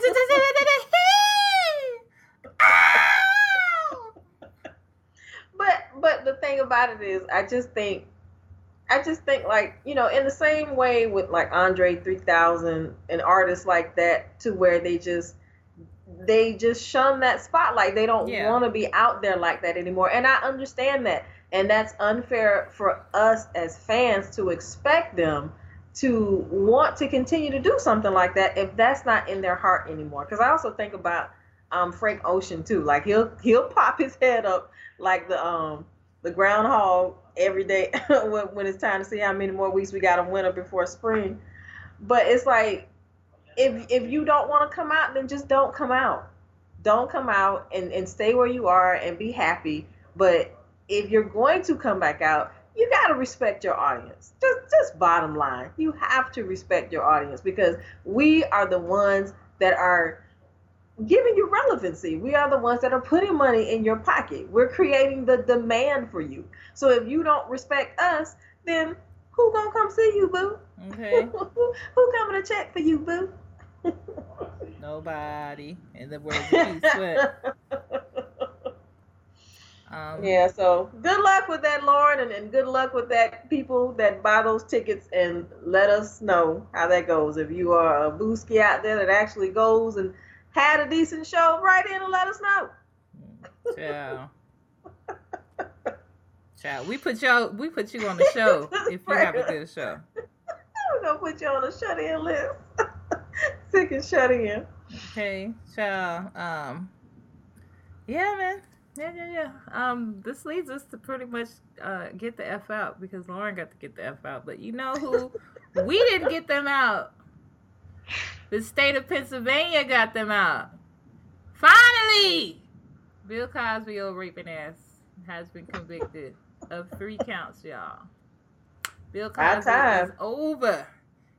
but the thing about it is, I just think, I just think like you know, in the same way with like Andre 3000 and artists like that, to where they just they just shun that spotlight. They don't yeah. want to be out there like that anymore, and I understand that, and that's unfair for us as fans to expect them to want to continue to do something like that if that's not in their heart anymore. Because I also think about um, Frank Ocean too. Like he'll he'll pop his head up like the um the groundhog every day [laughs] when, when it's time to see how many more weeks we got of winter before spring. But it's like if if you don't want to come out, then just don't come out. Don't come out and, and stay where you are and be happy. But if you're going to come back out, you gotta respect your audience. Just just bottom line. You have to respect your audience because we are the ones that are giving you relevancy. We are the ones that are putting money in your pocket. We're creating the demand for you. So if you don't respect us, then who gonna come see you, boo? Okay. [laughs] who coming to check for you, boo? [laughs] Nobody. In the words of Keith Sweat. [laughs] Um, yeah, so good luck with that, Lauryn, and, and good luck with that people that buy those tickets and let us know how that goes. If you are a booski out there that actually goes and had a decent show, write in and let us know. Yeah. Child, we put y'all, we put you on the show [laughs] if you have a good show. We're gonna put you on the shut in list. [laughs] Sick and shut in. Okay, child. Um Yeah man. Yeah, yeah, yeah. Um, this leads us to pretty much uh, get the F out because Lauryn got to get the F out. But you know who we didn't get them out? The state of Pennsylvania got them out. Finally! Bill Cosby, old raping ass, has been convicted of three counts, y'all. Bill Cosby is over.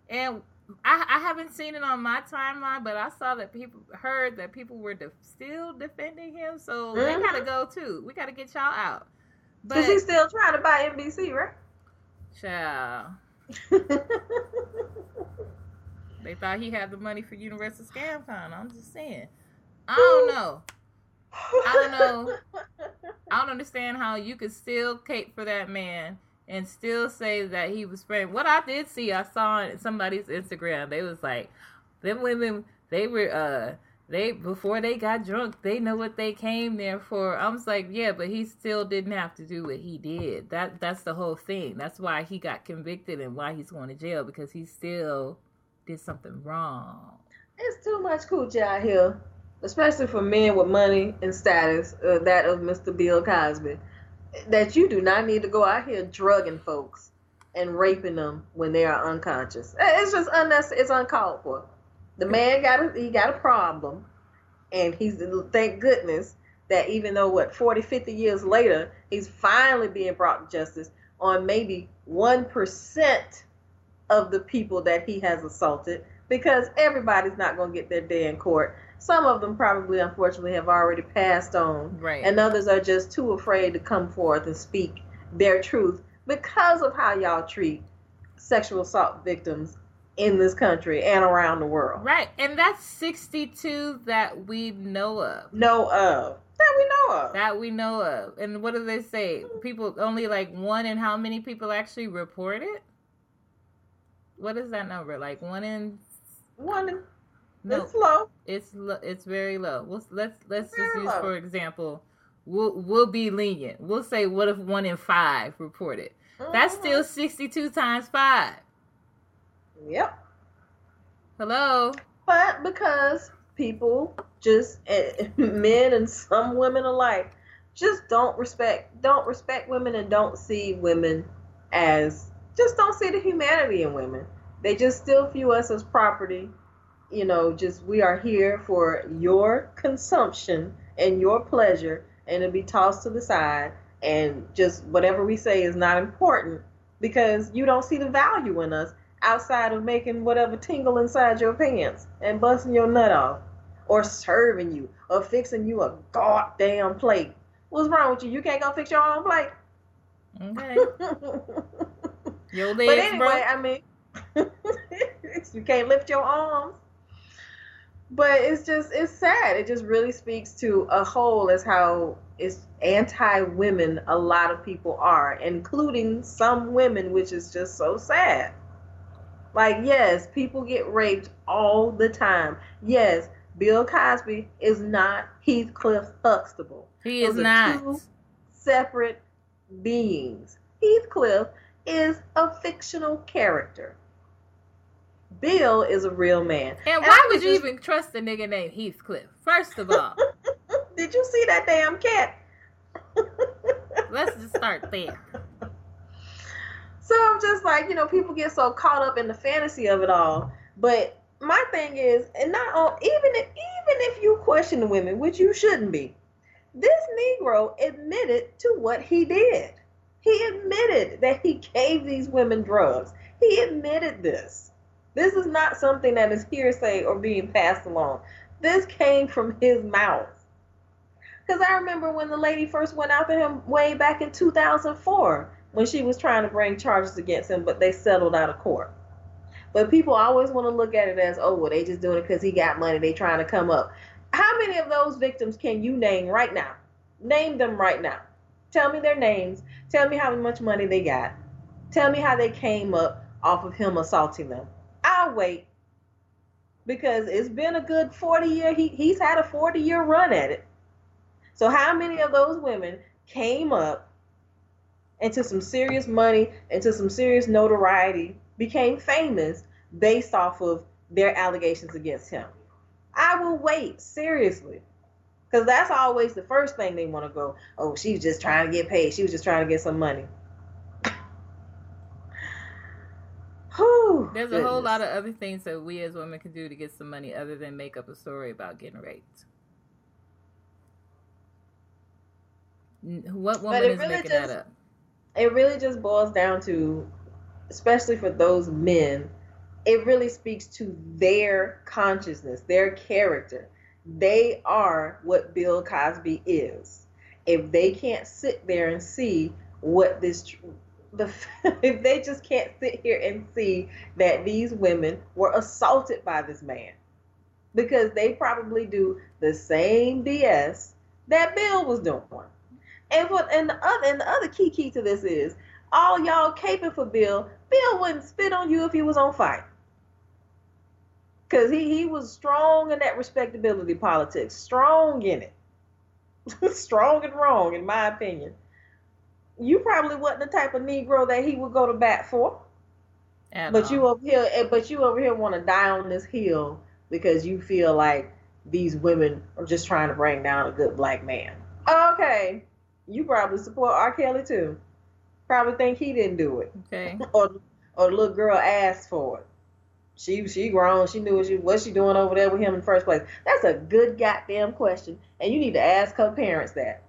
And I, I haven't seen it on my timeline, but I saw that people heard that people were still defending him. So mm-hmm. they gotta go too. We gotta get y'all out. But he's still trying to buy NBC, right? Child. [laughs] They thought he had the money for Universal Scam Con. I'm just saying. I don't know. [laughs] I don't know. I don't understand how you could still cape for that man and still say that he was friend. What I did see, I saw on somebody's Instagram. They was like, them women. They were uh they before they got drunk, they know what they came there for. I was like, yeah, but he still didn't have to do what he did. That that's the whole thing. That's why he got convicted and why he's going to jail because he still did something wrong. It's too much coochie out here, especially for men with money and status, uh, that of Mr. Bill Cosby, that you do not need to go out here drugging folks and raping them when they are unconscious. It's just unnecessary. It's uncalled for. The man got a, he got a problem, and he's thank goodness that even though what 40, 50 years later, he's finally being brought to justice on maybe one percent of the people that he has assaulted because everybody's not going to get their day in court. Some of them probably, unfortunately, have already passed on. Right. And others are just too afraid to come forth and speak their truth because of how y'all treat sexual assault victims in this country and around the world. Right. And that's 62 that we know of. Know of. That we know of. That we know of. And what do they say? People only like one in how many people actually report it? What is that number? Like one in one. In, no, it's low. It's it's very low. We'll, let's let's just use low. for example. We'll we'll be lenient. We'll say what if one in five reported. That's still 62 times 5. Yep. Hello? But because people just eh, [laughs] men and some women alike just don't respect don't respect women and don't see women as just don't see the humanity in women. They just still view us as property. You know, just we are here for your consumption and your pleasure and to be tossed to the side and just whatever we say is not important because you don't see the value in us outside of making whatever tingle inside your pants and busting your nut off or serving you or fixing you a goddamn plate. What's wrong with you? You can't go fix your own plate. Okay. [laughs] your but anyway, bro. I mean, [laughs] you can't lift your arms. But it's just it's sad. It just really speaks to a whole as how it's anti-women a lot of people are, including some women, which is just so sad. Like yes, people get raped all the time. Yes, Bill Cosby is not Heathcliff Huxtable. He is Those not. two separate beings. Heathcliff is a fictional character. Bill is a real man. And And why would you just- even trust a nigga named Heathcliff? First of all, [laughs] Did you see that damn cat? [laughs] let's just start there. So I'm just like, you know, people get so caught up in the fantasy of it all. But my thing is, and not on even if even if you question the women, which you shouldn't be, this Negro admitted to what he did. He admitted that he gave these women drugs. He admitted this. This is not something that is hearsay or being passed along. This came from his mouth. Because I remember when the lady first went after him way back in 2004 when she was trying to bring charges against him, but they settled out of court. But people always want to look at it as, oh, well, they just doing it because he got money. They trying to come up. How many of those victims can you name right now? Name them right now. Tell me their names. Tell me how much money they got. Tell me how they came up off of him assaulting them. I'll wait because it's been a good 40 year. He, he's had a 40 year run at it. So how many of those women came up into some serious money, into some serious notoriety, became famous based off of their allegations against him? I will wait, seriously. Because that's always the first thing they want to go, oh, she was just trying to get paid. She was just trying to get some money. [sighs] Whew, There's a whole lot of other things that we as women can do to get some money other than make up a story about getting raped. What woman is really making just- that up? it really just boils down to especially for those men it really speaks to their consciousness their character they are what bill cosby is if they can't sit there and see what this the [laughs] if they just can't sit here and see that these women were assaulted by this man because they probably do the same bs that bill was doing and what and the other and the other key key to this is all y'all caping for Bill. Bill wouldn't spit on you if he was on fire. Cause he, he was strong in that respectability politics. Strong in it. [laughs] strong and wrong, in my opinion. You probably wasn't the type of Negro that he would go to bat for. At But all. you over here, eh, but you over here want to die on this hill because you feel like these women are just trying to bring down a good black man. Okay, you probably support R. Kelly too. Probably think he didn't do it, okay. [laughs] or or the little girl asked for it. She she grown. She knew what she what she doing over there with him in the first place. That's a good goddamn question, and you need to ask her parents that.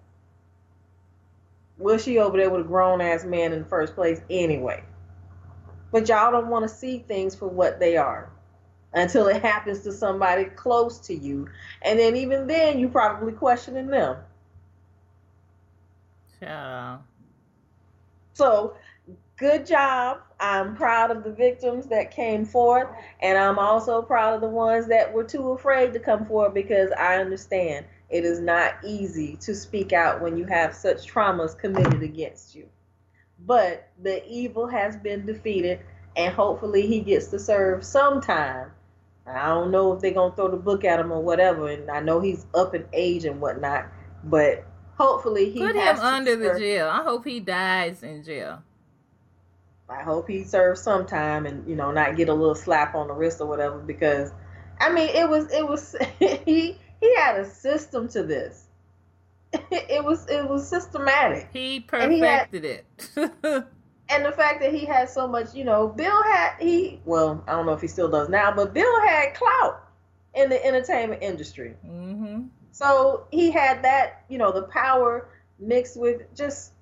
Was she over there with a grown ass man in the first place anyway? But y'all don't want to see things for what they are until it happens to somebody close to you, and then even then you probably questioning them. Out. So, good job. I'm proud of the victims that came forth, and I'm also proud of the ones that were too afraid to come forward because I understand it is not easy to speak out when you have such traumas committed against you. But the evil has been defeated, and hopefully he gets to serve sometime. I don't know if they're gonna throw the book at him or whatever, and I know he's up in age and whatnot, but hopefully he Put him to under the jail. I hope he dies in jail. I hope he serves some time and you know not get a little slap on the wrist or whatever because I mean it was it was [laughs] he he had a system to this. [laughs] It was it was systematic. He perfected it. [laughs] and the fact that he had so much, you know, Bill had he well, I don't know if he still does now, but Bill had clout in the entertainment industry. Mm-hmm. So he had that, you know, the power mixed with just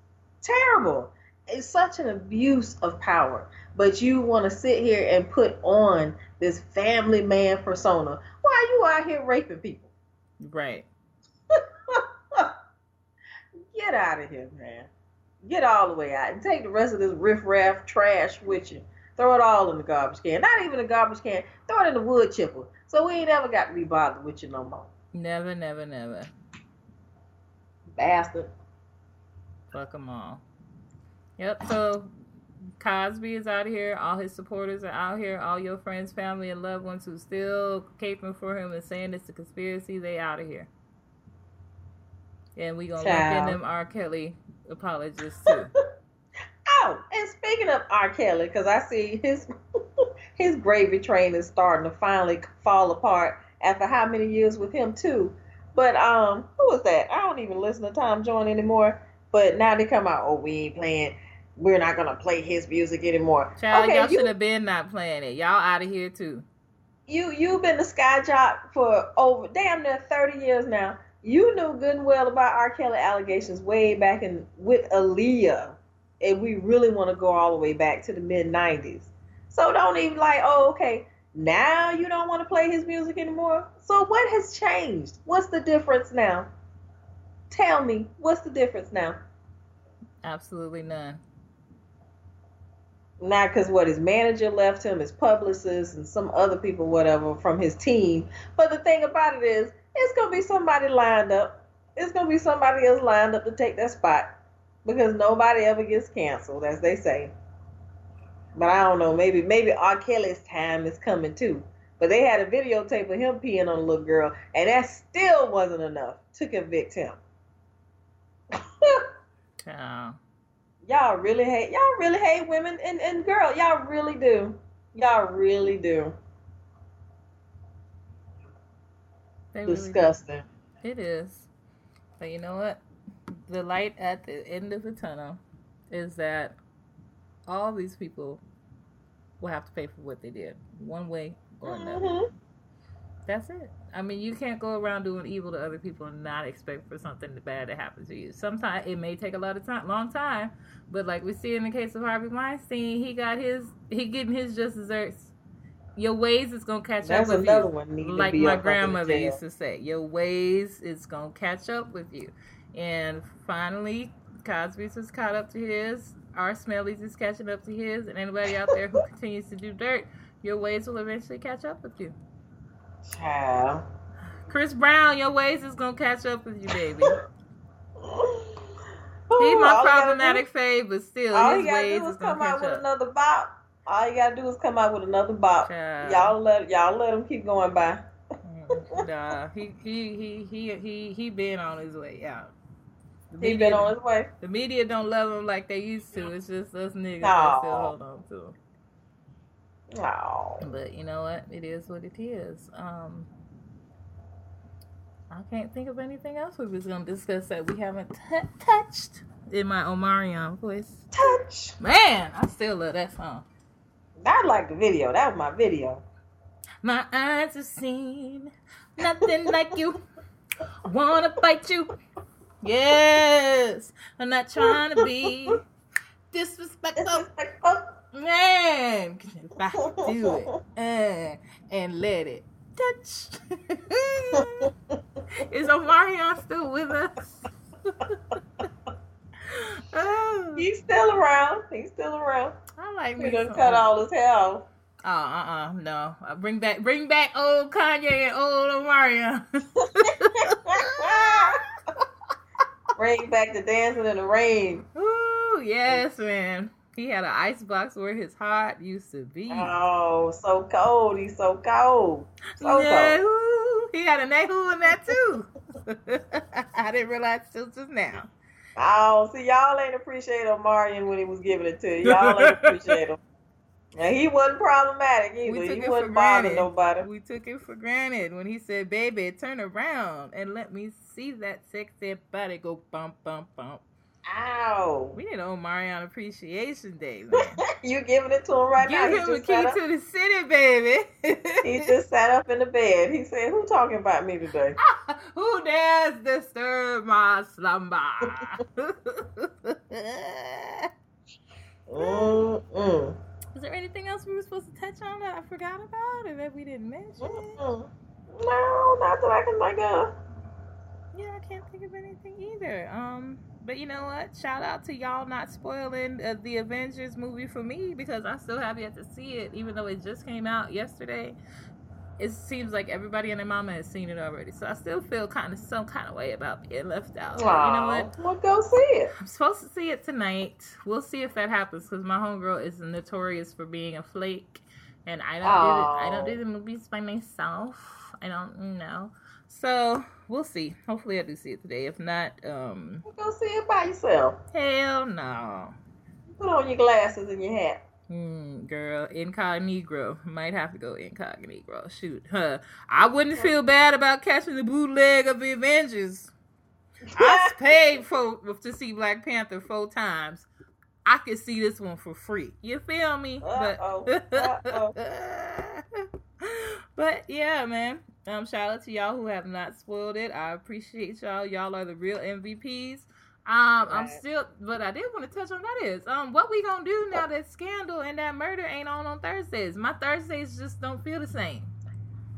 terrible. It's such an abuse of power. But you want to sit here and put on this family man persona. Why are you out here raping people? Right. [laughs] Get out of here, man. Get all the way out and take the rest of this riffraff trash with you. Throw it all in the garbage can. Not even a garbage can. Throw it in the wood chipper. So we ain't ever got to be bothered with you no more. Never, never, never. Bastard. Fuck them all. Yep. So Cosby is out here. All his supporters are out here. All your friends, family, and loved ones who still caping for him and saying it's a conspiracy, they out of here. And we gonna Child. look in them R. Kelly apologists too. [laughs] oh, and speaking of R. Kelly, because I see his [laughs] his gravy train is starting to finally fall apart after how many years with him too. But um, who was that? I don't even listen to Tom Joyner anymore. But now they come out, oh, we ain't playing. We're not gonna play his music anymore. Child, okay, y'all should have been not playing it. Y'all out of here too. You you've been the Fly Jock for over damn near thirty years now. You knew good and well about R. Kelly allegations way back in with Aaliyah, and we really want to go all the way back to the mid '90s. So don't even like, oh, okay, now you don't want to play his music anymore. So what has changed? What's the difference now? Tell me, what's the difference now? Absolutely none. Not because what his manager left him, his publicist, and some other people, whatever, from his team. But the thing about it is, it's gonna be somebody lined up. It's gonna be somebody else lined up to take that spot because nobody ever gets canceled, as they say. But I don't know. Maybe maybe R. Kelly's time is coming too. But they had a videotape of him peeing on a little girl, and that still wasn't enough to convict him. [laughs] yeah. Y'all really hate y'all really hate women and, and girl. Y'all really do. Y'all really do. They Disgusting. Really it is. But you know what? The light at the end of the tunnel is that all these people will have to pay for what they did, one way or another. Mm-hmm. That's it. I mean, you can't go around doing evil to other people and not expect for something bad to happen to you. Sometimes it may take a lot of time, long time, but like we see in the case of Harvey Weinstein, he got his, he getting his just desserts. Your ways is gonna catch That's up with you. like my grandmother used to say, your ways is gonna catch up with you. And finally, Cosby's was caught up to his. R. Kelly's is catching up to his, and anybody out there who [laughs] continues to do dirt, your ways will eventually catch up with you. Child. Chris Brown, your ways is gonna catch up with you, baby. [laughs] He's my problematic fave, but still, all his ways is gonna come out with another bop. All you gotta do is come out with another bop. Child. Y'all let y'all let him keep going by. Mm, nah, he he he he he he been on his way out. The he been on his way. The media don't love him like they used to. It's just us niggas that still hold on to him. Oh. But you know what? It is what it is. Um, I can't think of anything else we was gonna discuss that we haven't t- touched in my Omarion voice. Touch. Man, I still love that song. I like the video. That was my video. My eyes have seen nothing like you. Wanna bite you. Yes. I'm not trying to be [laughs] disrespectful. disrespectful. Man, if I do it uh, and let it touch. [laughs] Is Omarion still with us? [laughs] oh. He's still around. He's still around. I like me. He done cut all his hair off. Oh, uh, uh, uh no! I bring back, bring back old Kanye and old Omarion. [laughs] bring back the dancing in the rain. Ooh, yes, man. He had an ice box where his heart used to be. Oh, so cold. He's so cold. So yeah, cold. He had a Nehu in that too. [laughs] I didn't realize till just now. Oh, see, y'all ain't appreciate Omarion when he was giving it to you. Y'all ain't appreciate him. And he wasn't problematic either. We took he it wasn't for bothering granted. nobody. We took it for granted when he said, "Baby, turn around and let me see that sexy body go bump, bump, bump." Ow. We need an Omarion Appreciation Day, [laughs] you giving it to him right now. Give him the just, key to the city, baby. [laughs] he just sat up in the bed. He said, Who talking about me today? [laughs] Who dares disturb my slumber? Mm-mm. Is there anything else we were supposed to touch on that I forgot about or that we didn't mention? Mm-mm. No, not that I can think of. Yeah, I can't think of anything either. Um, but you know what? Shout out to y'all not spoiling uh, the Avengers movie for me because I still have yet to see it, even though it just came out yesterday. It seems like everybody and their mama has seen it already, so I still feel kind of some kind of way about being left out. But you know what? Well, go see it. I'm supposed to see it tonight. We'll see if that happens because my homegirl is notorious for being a flake, and I don't do the, I don't do the movies by myself. I don't know. So we'll see. Hopefully, I do see it today. If not, um, Go see it by yourself. hell no. Put on your glasses and your hat. Hmm, girl, incognito. Might have to go incognito. Shoot, huh? I wouldn't feel bad about catching the bootleg of the Avengers. I [laughs] paid for to see Black Panther four times. I could see this one for free. You feel me? Uh-oh. But Uh-oh. [laughs] [laughs] but yeah, man. Um, shout out to y'all who have not spoiled it. I appreciate y'all. Y'all are the real MVPs. Um, I'm still, but I did want to touch on that is um, what we gonna do now that Scandal and that murder ain't on on Thursdays. My Thursdays just don't feel the same.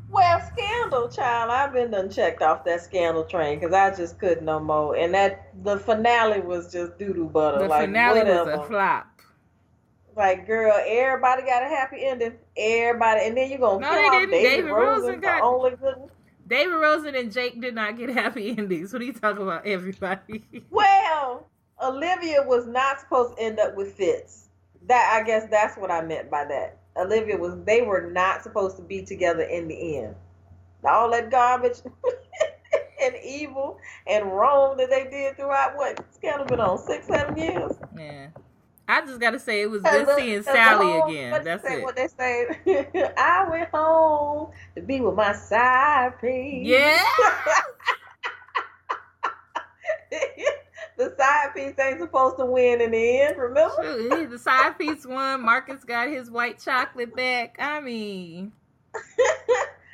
Well, Scandal, child, I've been done checked off that Scandal train because I just couldn't no more. And that the finale was just doo doo butter. The like finale whatever. was a flop. Like, girl, everybody got a happy ending. Everybody, and then you're gonna No, kill they didn't. David, David Rosen, Rosen got- only good. David Rosen and Jake did not get [laughs] happy endings. What are you talking about, everybody? [laughs] Well, Olivia was not supposed to end up with Fitz. That I guess that's what I meant by that. Olivia was. They were not supposed to be together in the end. All that garbage [laughs] and evil and wrong that they did throughout what it's kind of been on six, seven years. Yeah. I just gotta say it was good the- seeing Sally again. That's say, it. What they say, [laughs] I went home to be with my side piece. Yeah. [laughs] the side piece ain't supposed to win in the end. Remember? He- the side piece won. Marcus got his white chocolate back. I mean, [laughs]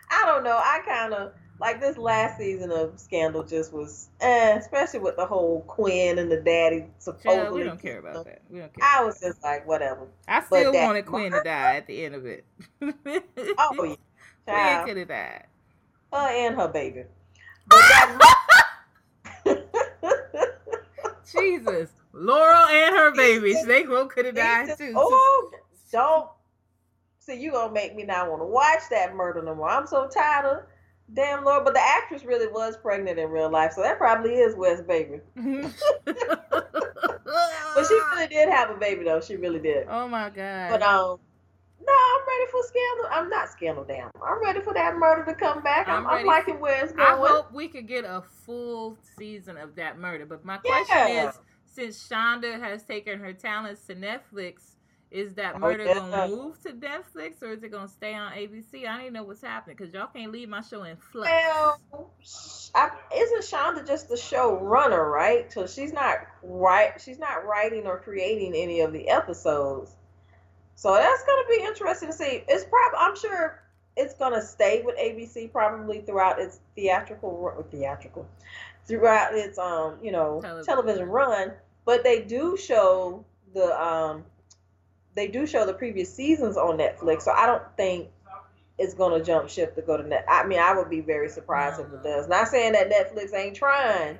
I don't know. I kind of like this last season of Scandal. Just was, eh, especially with the whole Quinn and the daddy supposedly. child, we don't care about that. We don't care. I was just like, whatever. I still that- wanted Quinn to die at the end of it. [laughs] Oh yeah, [laughs] Quinn could have died. her and her baby. But that. [laughs] Jesus, Laurel and her baby, they both could have died too. Oh, don't. See, you gonna make me not want to watch that murder no more. I'm so tired of damn Lord. But the actress really was pregnant in real life, so that probably is Wes baby. [laughs] But she really did have a baby though. She really did. oh my god. But um, no, I'm ready for scandal. I'm not scandal down. I'm ready for that murder to come back. I'm, I'm I'm, ready liking where it's I hope we could get a full season of that murder. But my question Yeah. is, since Shonda has taken her talents to Netflix, is that Oh, murder yeah. gonna move to Netflix or is it gonna stay on ABC? I don't know what's happening because y'all can't leave my show in flux. Well, I, isn't Shonda just the showrunner, right? So she's not right. She's not writing or creating any of the episodes. So that's gonna be interesting to see. It's probably I'm sure it's gonna stay with ABC probably throughout its theatrical theatrical throughout its um you know Television. television run. But they do show the um they do show the previous seasons on Netflix. So I don't think it's gonna jump ship to go to net. I mean, I would be very surprised if it does. Not saying that Netflix ain't trying,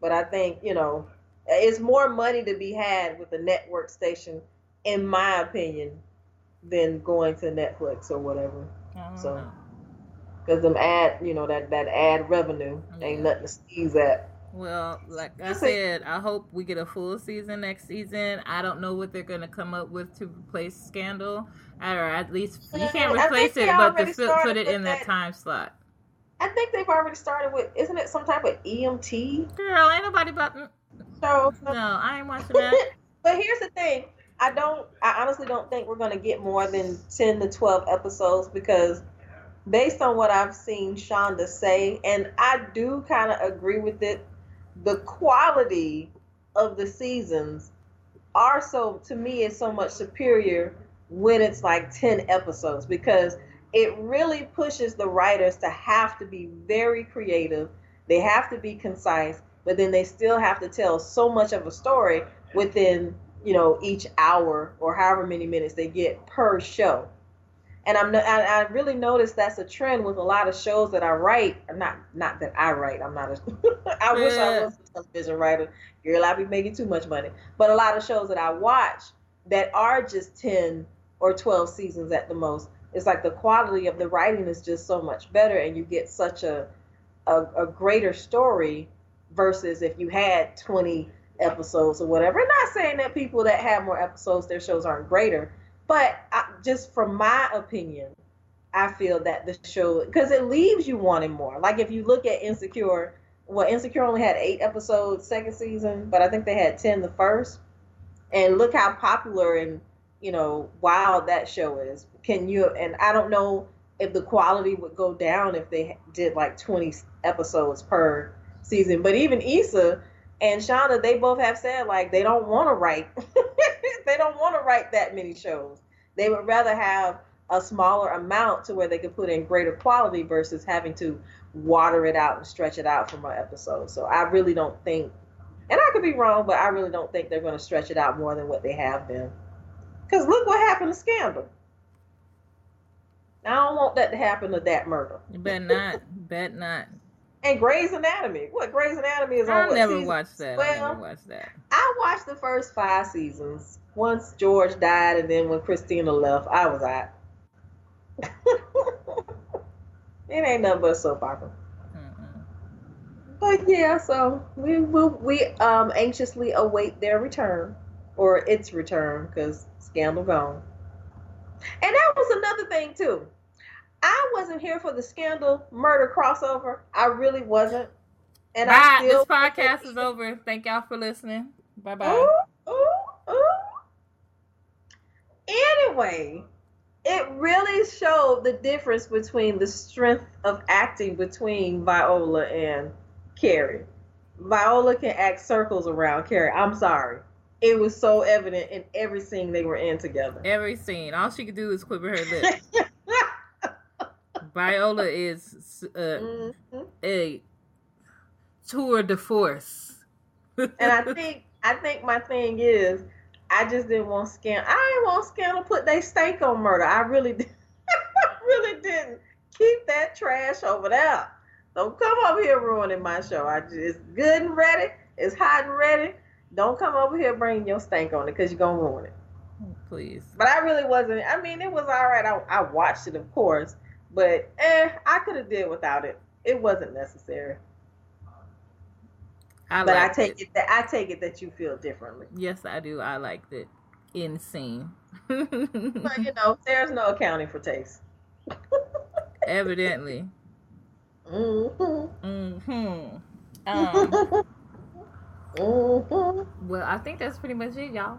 but I think you know it's more money to be had with a network station, in my opinion, than going to Netflix or whatever. So-. Because them ad, you know, that that ad revenue ain't Yeah. nothing to sneeze at. Well, like I said, I hope we get a full season next season. I don't know what they're gonna come up with to replace Scandal, or at least you can't replace it, but to put it in that that. time slot. I think they've already started with, isn't it some type of EMT? Girl, ain't nobody about. mm, shows. No, I ain't watching that. [laughs] but here's the thing. I don't I honestly don't think we're gonna get more than ten to twelve episodes because based on what I've seen Shonda say, and I do kind of agree with it, the quality of the seasons are so to me is so much superior when it's like 10 episodes because it really pushes the writers to have to be very creative. They have to be concise, but then they still have to tell so much of a story within, you know, each hour or however many minutes they get per show. And I'm I, I really noticed that's a trend with a lot of shows that I write. Not not that I write. I'm not a. [laughs] I wish I mm. was a television writer. Girl, I'd be making too much money. But a lot of shows that I watch that are just ten or twelve seasons at the most it's like the quality of the writing is just so much better and you get such a a, a greater story versus if you had 20 episodes or whatever. I'm not saying that people that have more episodes, their shows aren't greater, but I, just from my opinion, I feel that the show because it leaves you wanting more. Like if you look at Insecure, well, Insecure only had eight episodes second season, but I think they had ten the first. And look how popular and you know wild that show is can you and i don't know if the quality would go down if they did like 20 episodes per season but even Issa and Shonda they both have said like they don't want to write [laughs] they don't want to write that many shows they would rather have a smaller amount to where they could put in greater quality versus having to water it out and stretch it out for more episodes. so i really don't think and i could be wrong but i really don't think they're going to stretch it out more than what they have been because look what happened to scandal I don't want that to happen to that murder. You bet not. bet not. And Grey's Anatomy. What Grey's Anatomy is on? I never watched that. Well, I never watched that. I watched the first five seasons. Once George died, and then when Cristina left, I was out. [laughs] it ain't nothing but soap opera. But yeah, so we will we um anxiously await their return or its return because Scandal gone. And that was another thing too. I wasn't here for the scandal murder crossover. I really wasn't. And bye. I still this podcast is over. Thank y'all for listening. Bye bye. Ooh, ooh, ooh. Anyway, it really showed the difference between the strength of acting between Viola and Kerry. Viola can act circles around Kerry. I'm sorry it was so evident in every scene they were in together. Every scene. All she could do is quiver her [laughs] lips. Viola is uh, mm-hmm. a tour de force. and I think I think my thing is I just didn't want Scan. I didn't want Scan to put their stake on murder. I really did. [laughs] I really didn't. Keep that trash over there. Don't come over here ruining my show. I just it's good and ready. It's hot and ready. Don't come over here bringing your stank on it because you're gonna ruin it. Please. But I really wasn't. I mean, it was all right. I, I watched it, of course, but eh, I could have did without it. It wasn't necessary. I but I take it. it. that I take it that you feel differently. Yes, I do. I liked it. Insane. but [laughs] you know, there's no accounting for taste. [laughs] Evidently. Mm-hmm. Mm-hmm. [laughs] Um, Mm-hmm. Well, I think that's pretty much it, y'all.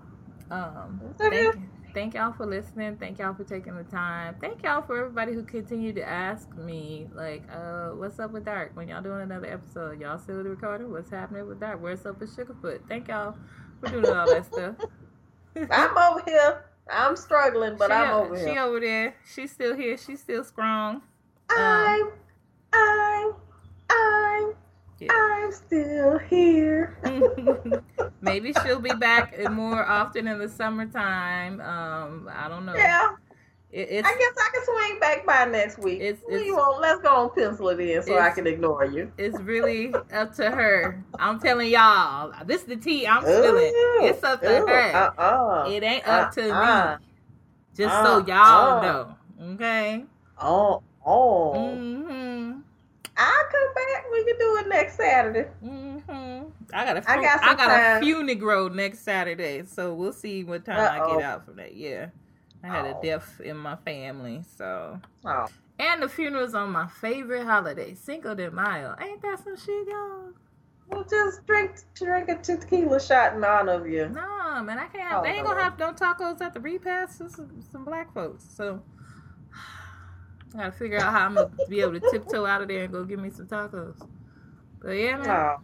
Um, thank, thank y'all for listening. Thank y'all for taking the time. Thank y'all for everybody who continued to ask me, like, uh, what's up with DARC? When y'all doing another episode, y'all still the recording? What's happening with DARC? Where's up with Sugahfoot? Thank y'all for doing all that stuff. [laughs] I'm over here. I'm struggling, but she, I'm over here. She over there. She's still here. She's still strong. I'm, um, I'm, I'm I'm still here. [laughs] Maybe she'll be back more often in the summertime. Um, I don't know. Yeah. It, I guess I can swing back by next week. It's, it's, want, let's go and pencil it in so I can ignore you. It's really up to her. I'm telling y'all. This is the tea I'm spilling. It's up to her. Uh-uh. It ain't up to uh-uh. me. Just uh-uh. so y'all know. Okay? Oh, oh. Mm-hmm. I'll come back. We can do it next Saturday. Mm-hmm. I got a I got, I got a funeral next Saturday, so we'll see what time Uh-oh. I get out from that. Yeah, I had oh. a death in my family, so. Oh. And the funeral's on my favorite holiday, Cinco de Mayo. Ain't that some shit, y'all? Well, just drink drink a tequila shot in honor of you. No, man, I can't. Have, they ain't gonna have no tacos at the repast. This is some black folks, so I gotta figure out how I'm gonna be able to tiptoe out of there and go get me some tacos. But yeah, man. Oh.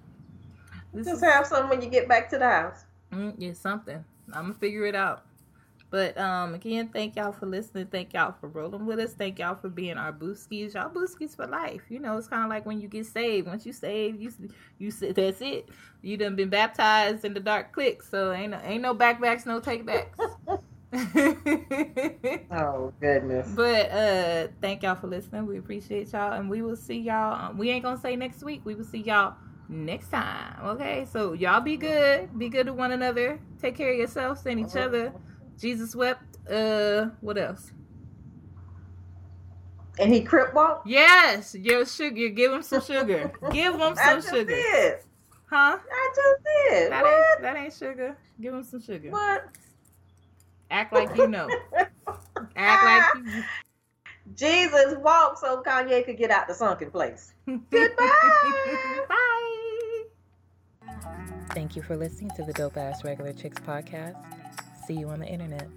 this Just is- have some when you get back to the house. Mm, yeah, something. I'm gonna figure it out. But um, again, thank y'all for listening. Thank y'all for rolling with us. Thank y'all for being our booskies. Y'all booskies for life. You know, it's kind of like when you get saved. Once you saved, you you that's it. You done been baptized in the DARC click. So ain't no ain't no backbacks, no takebacks. [laughs] [laughs] Oh goodness. but uh, thank y'all for listening. We appreciate y'all, and we will see y'all. Um, we ain't gonna say next week. We will see y'all next time. Okay, so y'all be good. Be good to one another. Take care of yourselves and each other. Jesus wept. Uh, what else? And he crip walk. Yes, your sugar. Give him some sugar. [laughs] Give him some just sugar. did. Huh? I just did. That what? ain't that ain't sugar. Give him some sugar. What? Act like you know. Act like you. [laughs] Jesus walked so Kanye could get out the sunken place. [laughs] Goodbye. Bye. Thank you for listening to the Dope Ass Regular Chicks podcast. See you on the internet.